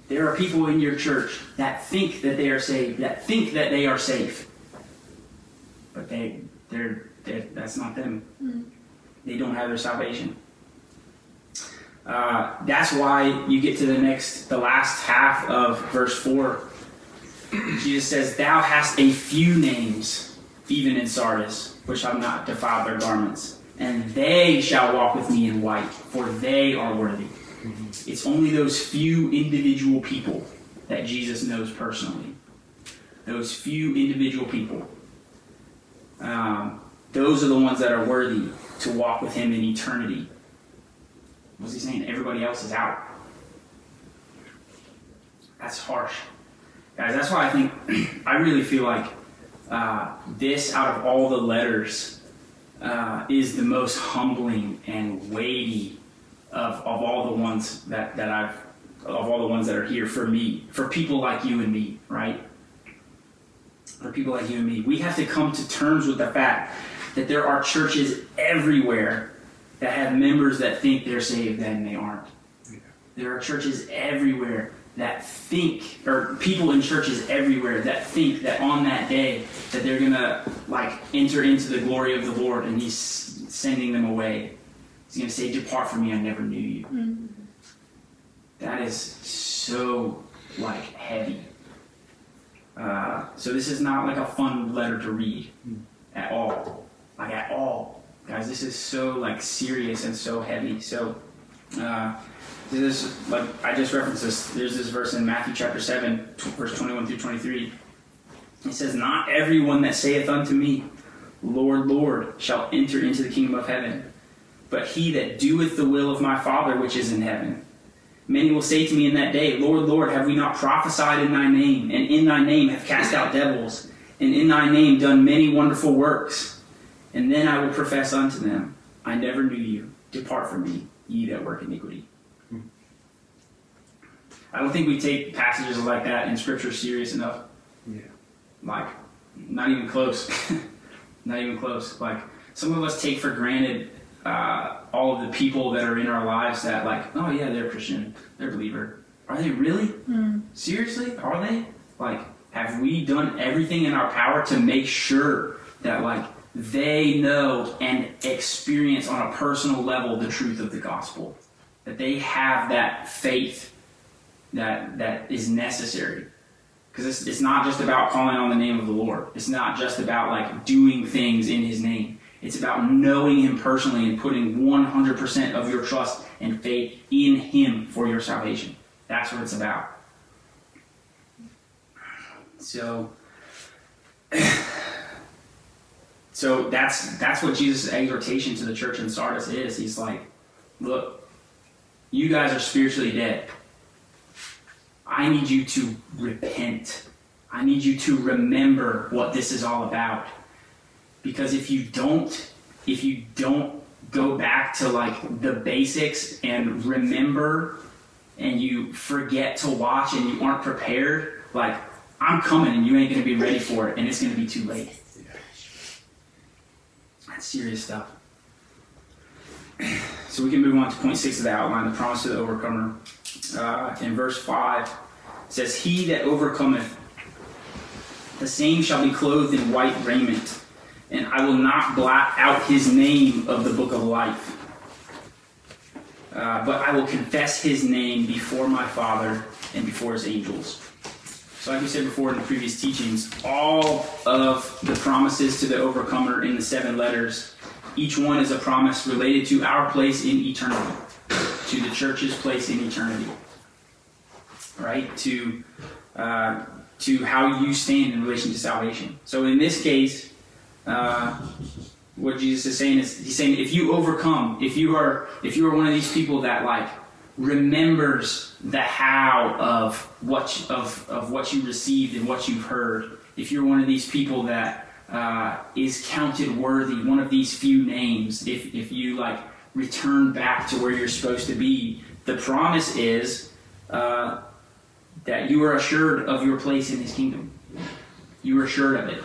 There are people in your church that think that they are saved, that think that they are safe, but they, they're, they're that's not them. They don't have their salvation. Uh, that's why you get to the next, the last half of verse four. Jesus says, "Thou hast a few names, even in Sardis, which have not defiled their garments, and they shall walk with me in white, for they are worthy." It's only those few individual people that Jesus knows personally. Those few individual people. Um, those are the ones that are worthy to walk with him in eternity. What's he saying? Everybody else is out. That's harsh. Guys, that's why I think, I really feel like uh, this, out of all the letters, uh, is the most humbling and weighty of, of all the ones that, that I've, of all the ones that are here for me, for people like you and me, right? For people like you and me. We have to come to terms with the fact that there are churches everywhere that have members that think they're saved and they aren't. There are churches everywhere that think, or people in churches everywhere that think that on that day that they're gonna like enter into the glory of the Lord and He's sending them away. He's gonna say, "Depart from me, I never knew you." That is so like heavy. Uh, so this is not like a fun letter to read at all, like at all, guys. This is so like serious and so heavy. So. Uh, this is like I just referenced this. There's this verse in Matthew chapter seven, verse twenty-one through twenty-three. It says, "Not everyone that saith unto me, Lord, Lord, shall enter into the kingdom of heaven, but he that doeth the will of my Father which is in heaven. Many will say to me in that day, Lord, Lord, have we not prophesied in thy name, and in thy name have cast out devils, and in thy name done many wonderful works? And then I will profess unto them, I never knew you. Depart from me, ye that work iniquity." I don't think we take passages like that in Scripture serious enough. Yeah. Like, not even close. not even close. Like, some of us take for granted uh, all of the people that are in our lives that like, oh yeah, they're Christian, they're a believer. Are they really? Seriously? Are they? Like, have we done everything in our power to make sure that like they know and experience on a personal level the truth of the gospel? That they have that faith that that is necessary. Because it's, it's not just about calling on the name of the Lord. It's not just about like doing things in His name. It's about knowing Him personally and putting 100% of your trust and faith in Him for your salvation. That's what it's about. So, so that's that's what Jesus' exhortation to the church in Sardis is. He's like, look, you guys are spiritually dead. I need you to repent. I need you to remember what this is all about. Because if you don't, if you don't go back to like the basics and remember and you forget to watch and you aren't prepared, like I'm coming and you ain't gonna be ready for it and it's gonna be too late. Serious stuff. So we can move on to point six of the outline, the promise to the overcomer. Uh, in verse five, says, "He that overcometh, the same shall be clothed in white raiment, and I will not blot out his name of the book of life, uh, but I will confess his name before my Father and before his angels." So, like we said before in the previous teachings, all of the promises to the overcomer in the seven letters, each one is a promise related to our place in eternity, to the church's place in eternity, right? To uh, to how you stand in relation to salvation. So, in this case, uh, what Jesus is saying is he's saying if you overcome, if you are if you are one of these people that like remembers the how of what of of what you received and what you've heard. If you're one of these people that uh, is counted worthy, one of these few names, if if you like return back to where you're supposed to be, the promise is uh, that you are assured of your place in His kingdom. You are assured of it,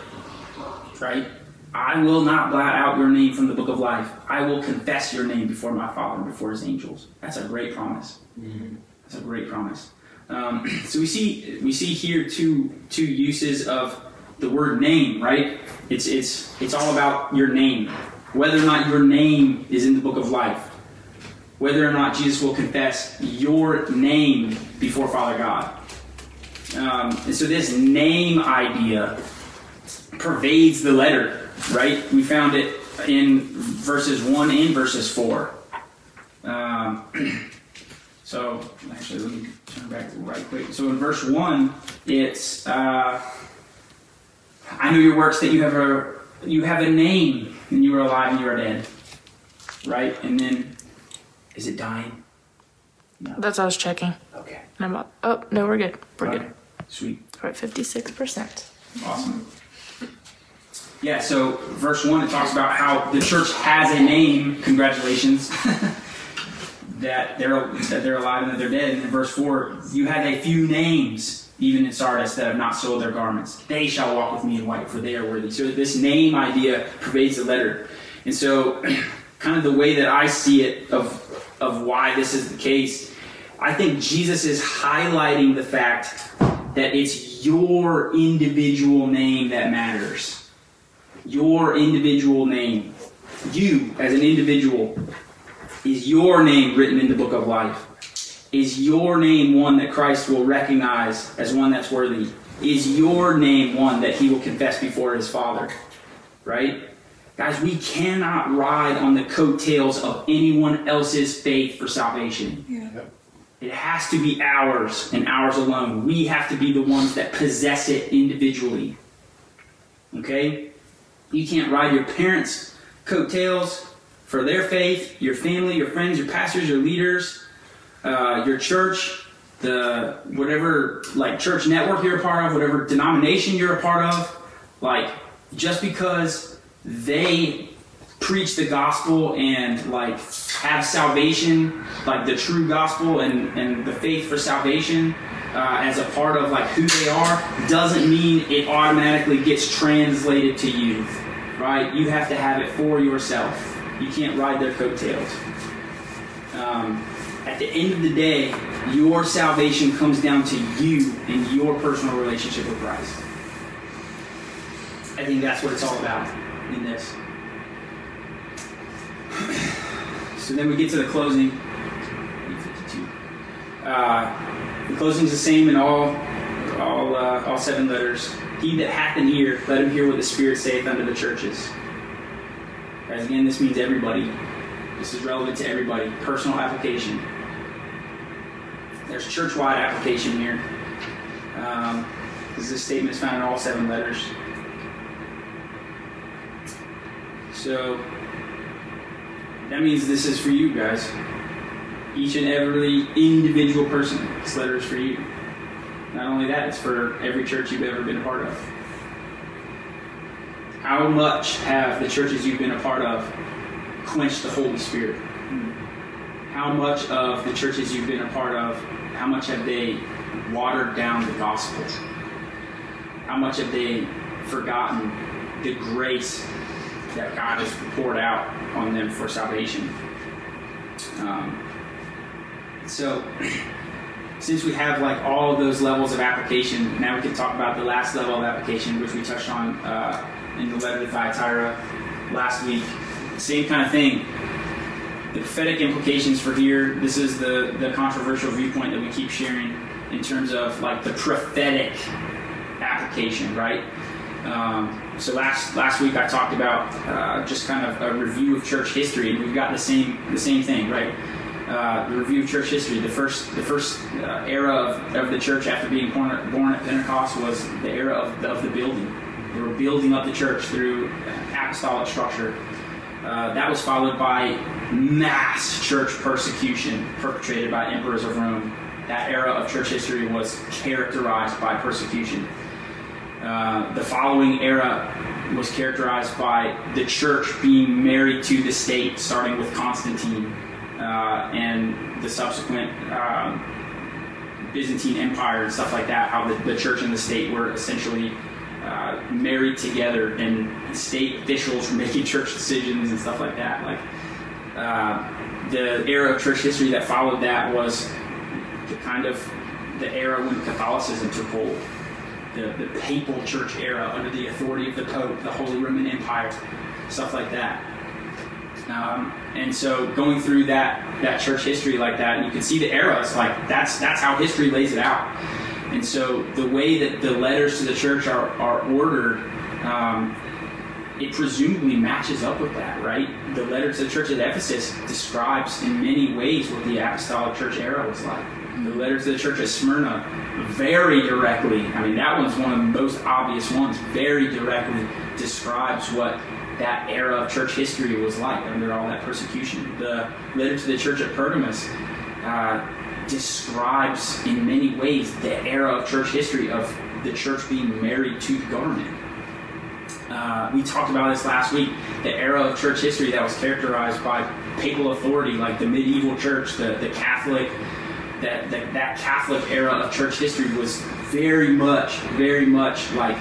right? I will not blot out your name from the book of life. I will confess your name before my Father and before his angels. That's a great promise. That's a great promise. Um, so we see we see here two two uses of the word name, right? It's it's it's all about your name. Whether or not your name is in the book of life. Whether or not Jesus will confess your name before Father God. Um, and so this name idea pervades the letter, right? We found it in verses 1 and verses 4. Um, so, actually, let me turn back right quick. So, in verse 1, it's uh, I know your works that you have a you have a name and you are alive and you are dead. Right? And then is it dying? No. That's what I was checking. Okay. And I'm about, oh, no, we're good. We're good. Sweet. We're at 56%. Awesome. Yeah, so verse 1, it talks about how the church has a name. Congratulations. that they're that they're alive and that they're dead. And in verse 4, you have a few names, even in Sardis, that have not sold their garments. They shall walk with me in white, for they are worthy. So this name idea pervades the letter. And so, kind of the way that I see it of, of why this is the case, I think Jesus is highlighting the fact that it's your individual name that matters. Your individual name. You, as an individual, is your name written in the book of life? Is your name one that Christ will recognize as one that's worthy? Is your name one that he will confess before his Father? Right? Guys, we cannot ride on the coattails of anyone else's faith for salvation. It has to be ours and ours alone. We have to be the ones that possess it individually. Okay? You can't ride your parents' coattails for their faith, your family, your friends, your pastors, your leaders, uh, your church, the whatever like church network you're a part of, whatever denomination you're a part of. Like just because they preach the gospel and like have salvation, like the true gospel and, and the faith for salvation uh, as a part of like who they are, doesn't mean it automatically gets translated to you. right? You have to have it for yourself. You can't ride their coattails. Um, at the end of the day, your salvation comes down to you and your personal relationship with Christ. I think that's what it's all about in this. So then we get to the closing. 52. Uh, the closing is the same in all, all, uh, all seven letters. He that hath an ear, let him hear what the Spirit saith unto the churches. Guys, again, this means everybody. This is relevant to everybody. Personal application. There's church-wide application here. Um, this statement is found in all seven letters. So that means this is for you guys. Each and every individual person. This letter is for you. Not only that, it's for every church you've ever been a part of. How much have the churches you've been a part of quenched the Holy Spirit? How much of the churches you've been a part of, how much have they watered down the gospel? How much have they forgotten the grace that God has poured out on them for salvation? Um, so, since we have like all of those levels of application, now we can talk about the last level of application, which we touched on uh, in the letter to Thyatira last week. Same kind of thing. The prophetic implications for here. This is the the controversial viewpoint that we keep sharing in terms of like the prophetic application, right? Um, so last last week I talked about uh, just kind of a review of church history, and we've got the same the same thing, right? Uh, the review of church history. The first the first uh, era of, of the church after being born, born at Pentecost was the era of the, of the building. They were building up the church through apostolic structure. Uh, that was followed by mass church persecution perpetrated by emperors of Rome. That era of church history was characterized by persecution. Uh, the following era was characterized by the church being married to the state, starting with Constantine uh, and the subsequent um, Byzantine Empire and stuff like that. How the, the church and the state were essentially uh, married together, and state officials were making church decisions and stuff like that. Like uh, the era of church history that followed that was the kind of the era when Catholicism took hold the, the papal church era under the authority of the Pope, the Holy Roman Empire, stuff like that. Um, and so going through that that church history like that, you can see the eras like that's that's how history lays it out. And so the way that the letters to the church are are ordered, um, it presumably matches up with that, right? The letter to the church at Ephesus describes in many ways what the apostolic church era was like. The letter to the church at Smyrna very directly, I mean, that one's one of the most obvious ones, very directly describes what that era of church history was like under all that persecution. The letter to the church at Pergamus uh, describes in many ways the era of church history of the church being married to the government. Uh, we talked about this last week. The era of church history that was characterized by papal authority, like the medieval church, the, the Catholic, that, that that Catholic era of church history was very much, very much like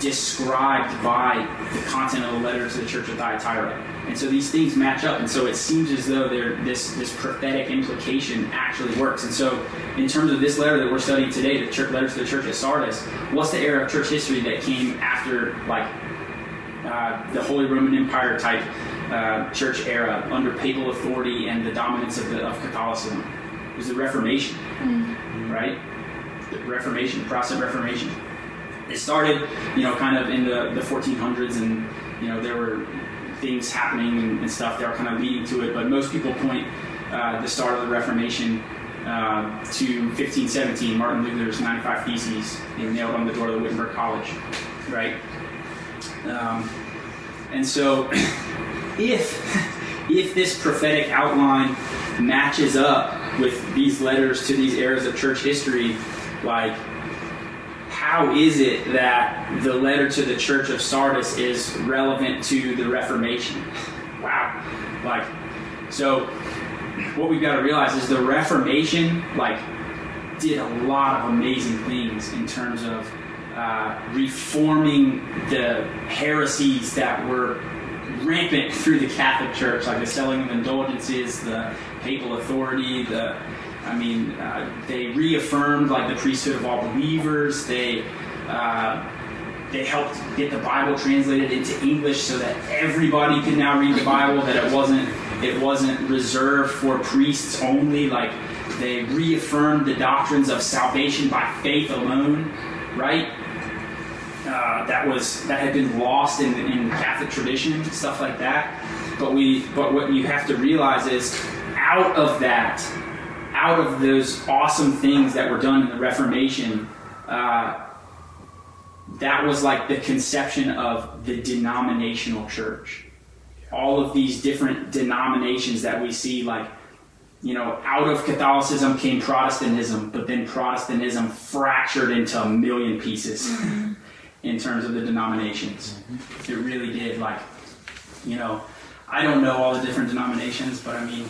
described by the content of the letter to the church of Thyatira. And so these things match up, and so it seems as though this this prophetic implication actually works. And so, in terms of this letter that we're studying today, the church letter to the church at Sardis, what's the era of church history that came after like uh, the Holy Roman Empire type uh, church era under papal authority and the dominance of, the, of Catholicism? It was the Reformation, right? The Reformation, the Protestant Reformation. It started, you know, kind of in the, the 1400s, and you know there were things happening and, and stuff that were kind of leading to it. But most people point uh, the start of the Reformation uh, to 1517, Martin Luther's 95 Theses nailed on the door of the Wittenberg College, right? Um, and so, if if this prophetic outline matches up with these letters to these eras of church history, like how is it that the letter to the church of Sardis is relevant to the Reformation? Wow. Like, so what we've got to realize is the Reformation, like, did a lot of amazing things in terms of uh, reforming the heresies that were rampant through the Catholic Church, like the selling of indulgences, the papal authority, the I mean, uh, they reaffirmed like the priesthood of all believers. They uh, they helped get the Bible translated into English so that everybody could now read the Bible. That it wasn't it wasn't reserved for priests only. Like they reaffirmed the doctrines of salvation by faith alone, right? Uh, that was that had been lost in, in Catholic tradition, stuff like that. But we, but what you have to realize is, out of that, out of those awesome things that were done in the Reformation, uh, that was like the conception of the denominational church. All of these different denominations that we see, like, you know, out of Catholicism came Protestantism, but then Protestantism fractured into a million pieces in terms of the denominations. It really did. Like, you know, I don't know all the different denominations, but I mean,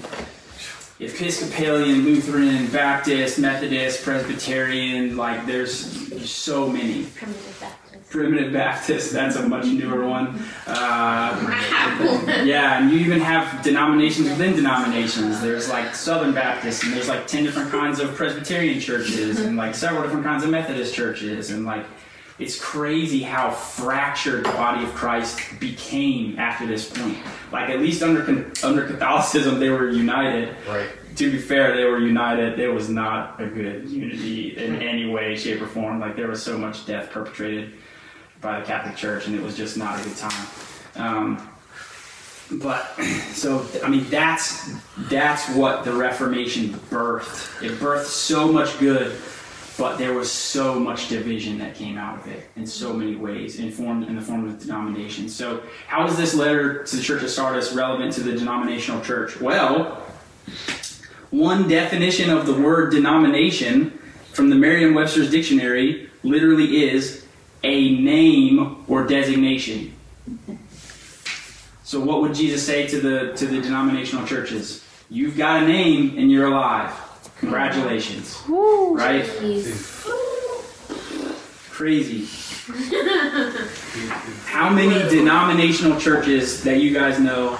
Episcopalian, Lutheran, Baptist, Methodist, Presbyterian, like there's, so many. Primitive Baptist. Primitive Baptist, that's a much newer one. Uh, yeah, and you even have denominations within denominations. There's like Southern Baptist, and there's like 10 different kinds of Presbyterian churches, and like several different kinds of Methodist churches, and like it's crazy how fractured the body of Christ became after this point. Like at least under under Catholicism, they were united. Right. To be fair, they were united. There was not a good unity in any way, shape, or form. Like there was so much death perpetrated by the Catholic Church, and it was just not a good time. Um, but so I mean that's that's what the Reformation birthed. It birthed so much good, but there was so much division that came out of it in so many ways, informed in the form of denomination. So how is this letter to the Church of Sardis relevant to the denominational church? Well, one definition of the word denomination from the Merriam-Webster's dictionary literally is a name or designation. So what would Jesus say to the to the denominational churches? You've got a name and you're alive. Congratulations. Right? Crazy. How many denominational churches that you guys know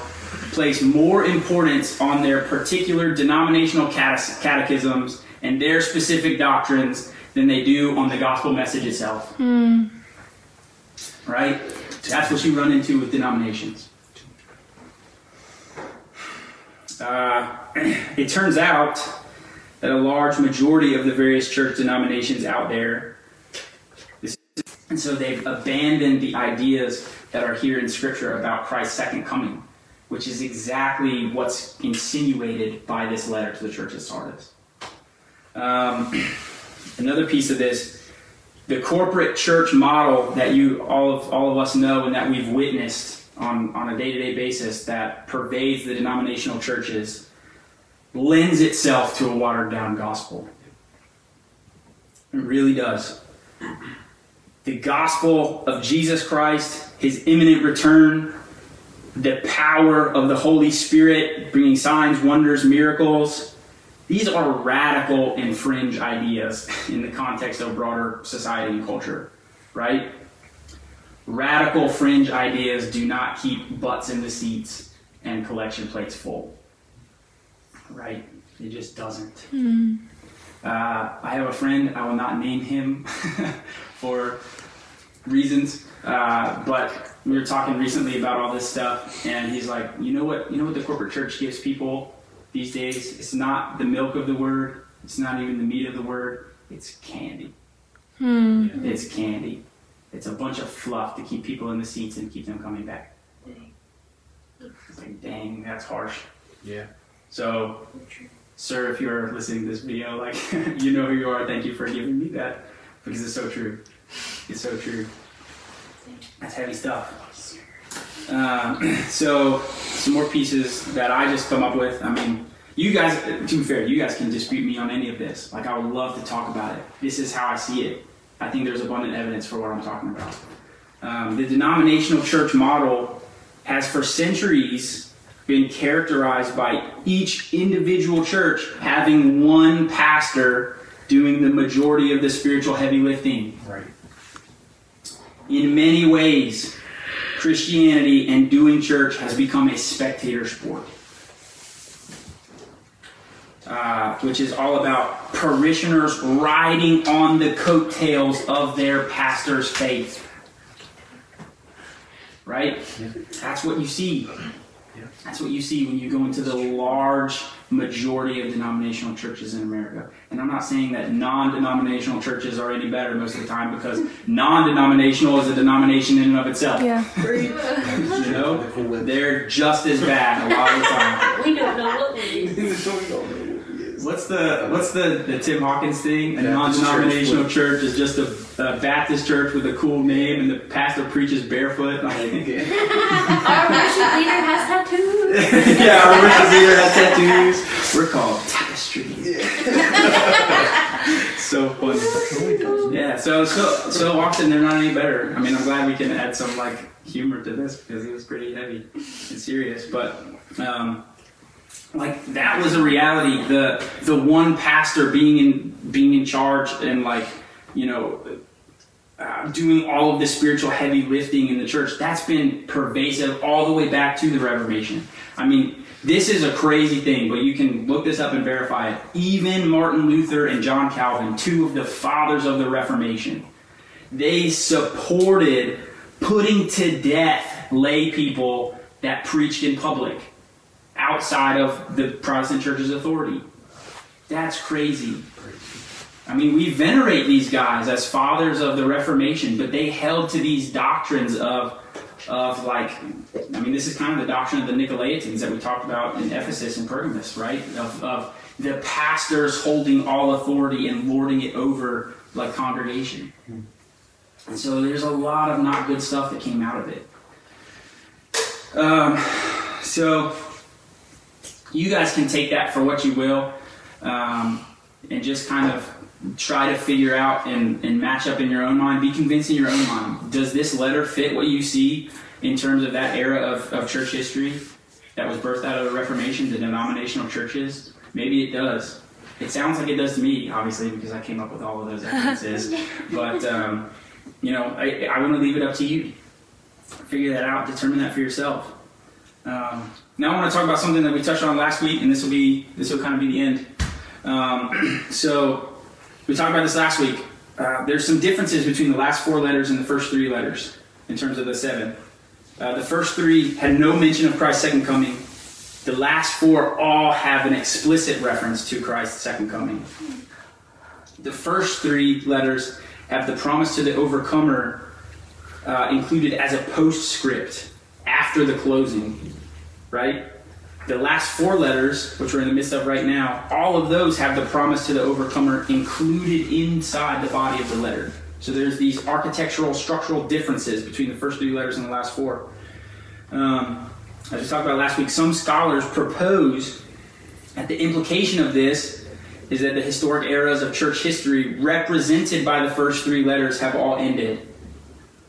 place more importance on their particular denominational cate- catechisms and their specific doctrines than they do on the gospel message itself? Right? That's what you run into with denominations. Uh, it turns out that a large majority of the various church denominations out there, and so they've abandoned the ideas that are here in Scripture about Christ's second coming, which is exactly what's insinuated by this letter to the church of Sardis. Um, another piece of this, the corporate church model that you all of all of us know and that we've witnessed on, on a day-to-day basis that pervades the denominational churches lends itself to a watered down gospel. It really does. The gospel of Jesus Christ, his imminent return, the power of the Holy Spirit bringing signs, wonders, miracles. These are radical and fringe ideas in the context of broader society and culture, right? Radical fringe ideas do not keep butts in the seats and collection plates full right? It just doesn't. Uh, I have a friend, I will not name him for reasons, uh, but we were talking recently about all this stuff, and he's like, you know what? You know what the corporate church gives people these days? It's not the milk of the word. It's not even the meat of the word. It's candy. It's candy. It's a bunch of fluff to keep people in the seats and keep them coming back. It's like, dang, that's harsh. Yeah. So, sir, if you're listening to this video, like you know who you are. Thank you for giving me that because it's so true. It's so true. That's heavy stuff. Uh, so, some more pieces that I just come up with. I mean, you guys. To be fair, you guys can dispute me on any of this. Like, I would love to talk about it. This is how I see it. I think there's abundant evidence for what I'm talking about. Um, the denominational church model has for centuries been characterized by each individual church having one pastor doing the majority of the spiritual heavy lifting. Right. In many ways, Christianity and doing church has become a spectator sport. Uh, which is all about parishioners riding on the coattails of their pastor's faith. Right? That's what you see. That's what you see when you go into the large majority of denominational churches in America. And I'm not saying that non denominational churches are any better most of the time because non denominational is a denomination in and of itself. Yeah. You know? They're just as bad a lot of the time. We don't know what we do. What's the what's the, the Tim Hawkins thing? A Baptist non-denominational church, is just a, a Baptist church with a cool name, and the pastor preaches barefoot. Like, Our worship leader has tattoos. yeah, our worship leader has tattoos. We're called Tapestry. so funny. Yeah. So so so often they're not any better. I mean, I'm glad we can add some like humor to this because it was pretty heavy and serious, but. Um, like that was a reality. The the one pastor being in being in charge and like you know uh, doing all of the spiritual heavy lifting in the church. That's been pervasive all the way back to the Reformation. I mean, this is a crazy thing, but you can look this up and verify it. Even Martin Luther and John Calvin, two of the fathers of the Reformation, they supported putting to death lay people that preached in public outside of the Protestant church's authority. That's crazy. I mean, we venerate these guys as fathers of the Reformation, but they held to these doctrines of, of like, I mean, this is kind of the doctrine of the Nicolaitans that we talked about in Ephesus and Pergamus, right? Of, of the pastors holding all authority and lording it over like congregation. And so there's a lot of not good stuff that came out of it. Um, so you guys can take that for what you will um, and just kind of try to figure out and, and match up in your own mind be convinced in your own mind does this letter fit what you see in terms of that era of, of church history that was birthed out of the reformation the denominational churches? Maybe it does. It sounds like it does to me obviously because i came up with all of those evidences. But um, you know i, I want to leave it up to you. Figure that out. Determine that for yourself. Um, now I want to talk about something that we touched on last week, and this will be this will kind of be the end. Um, so we talked about this last week. Uh, there's some differences between the last four letters and the first three letters in terms of the seven. Uh, the first three had no mention of Christ's second coming. The last four all have an explicit reference to Christ's second coming. The first three letters have the promise to the overcomer uh, included as a postscript after the closing, right? The last four letters, which we're in the midst of right now, all of those have the promise to the overcomer included inside the body of the letter. So there's these architectural, structural differences between the first three letters and the last four. Um, as we talked about last week, some scholars propose that the implication of this is that the historic eras of church history represented by the first three letters have all ended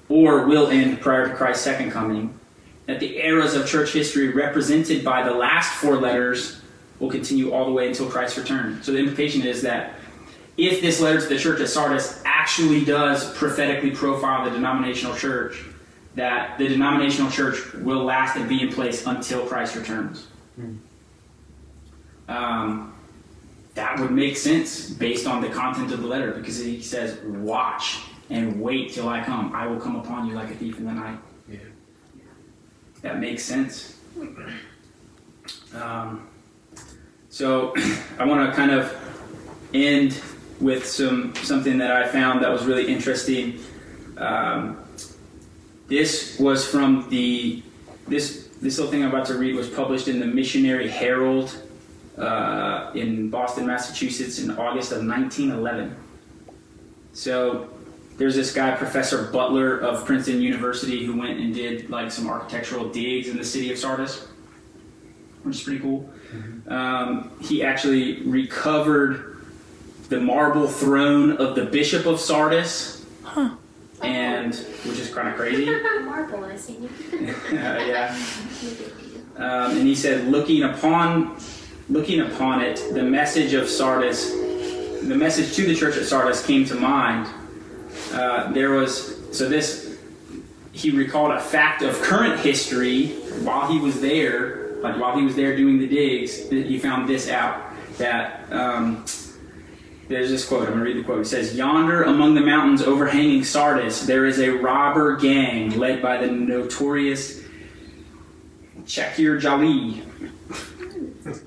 or will end prior to Christ's second coming that the eras of church history represented by the last four letters will continue all the way until Christ's return. So the implication is that if this letter to the church at Sardis actually does prophetically profile the denominational church, that the denominational church will last and be in place until Christ returns. Um, that would make sense based on the content of the letter because he says, Watch and wait till I come. I will come upon you like a thief in the night. That makes sense. Um, so I want to kind of end with some something that I found that was really interesting. Um, this was from the this this little thing I'm about to read was published in the Missionary Herald uh, in Boston, Massachusetts, in August of 1911. So there's this guy, Professor Butler of Princeton University, who went and did like some architectural digs in the city of Sardis, which is pretty cool. Um, he actually recovered the marble throne of the Bishop of Sardis, and which is kind of crazy. Marble, I see. yeah. Um, and he said, looking upon, looking upon it, the message of Sardis, the message to the church at Sardis came to mind. Uh, there was so this he recalled a fact of current history while he was there, like while he was there doing the digs. He found this out that um, there's this quote. I'm gonna read the quote. It says, "Yonder among the mountains overhanging Sardis, there is a robber gang led by the notorious Shakir Jali."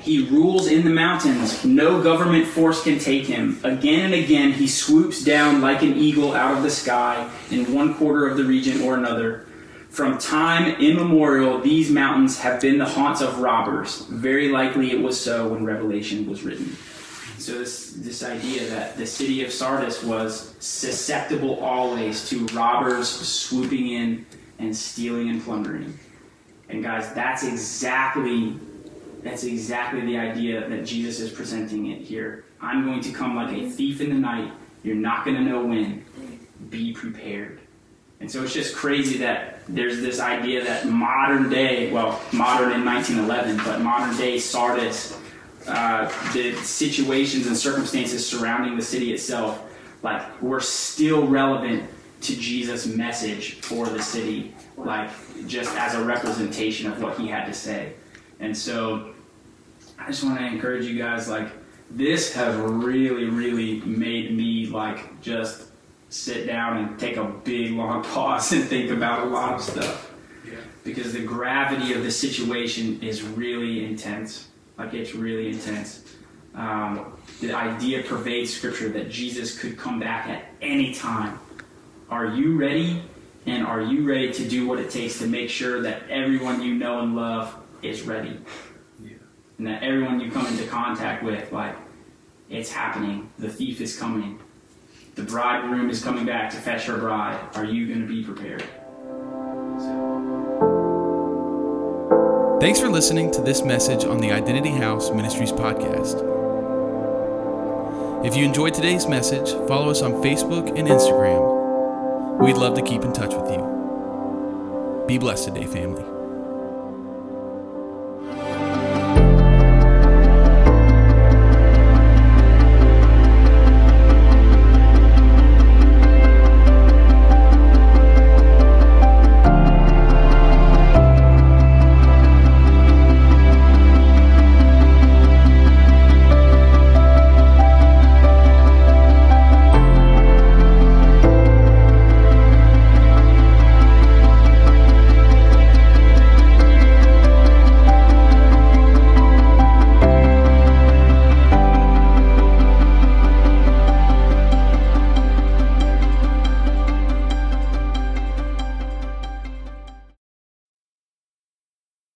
He rules in the mountains. No government force can take him. Again and again, he swoops down like an eagle out of the sky in one quarter of the region or another. From time immemorial, these mountains have been the haunts of robbers. Very likely it was so when Revelation was written. So this this idea that the city of Sardis was susceptible always to robbers swooping in and stealing and plundering. And guys, that's exactly that's exactly the idea that Jesus is presenting it here. I'm going to come like a thief in the night. You're not going to know when. Be prepared. And so it's just crazy that there's this idea that modern day, well, modern in 1911, but modern day Sardis, uh, the situations and circumstances surrounding the city itself, like, were still relevant to Jesus' message for the city, like, just as a representation of what he had to say. And so I just want to encourage you guys like this has really really made me like just sit down and take a big long pause and think about a lot of stuff. Yeah. Because the gravity of the situation is really intense. Like it's really intense. Um, the idea pervades scripture that Jesus could come back at any time. Are you ready? And are you ready to do what it takes to make sure that everyone you know and love is ready? Yeah. And that everyone you come into contact with, like, it's happening. The thief is coming. The bridegroom is coming back to fetch her bride. Are you going to be prepared? So. Thanks for listening to this message on the Identity House Ministries podcast. If you enjoyed today's message, follow us on Facebook and Instagram. We'd love to keep in touch with you. Be blessed today, family.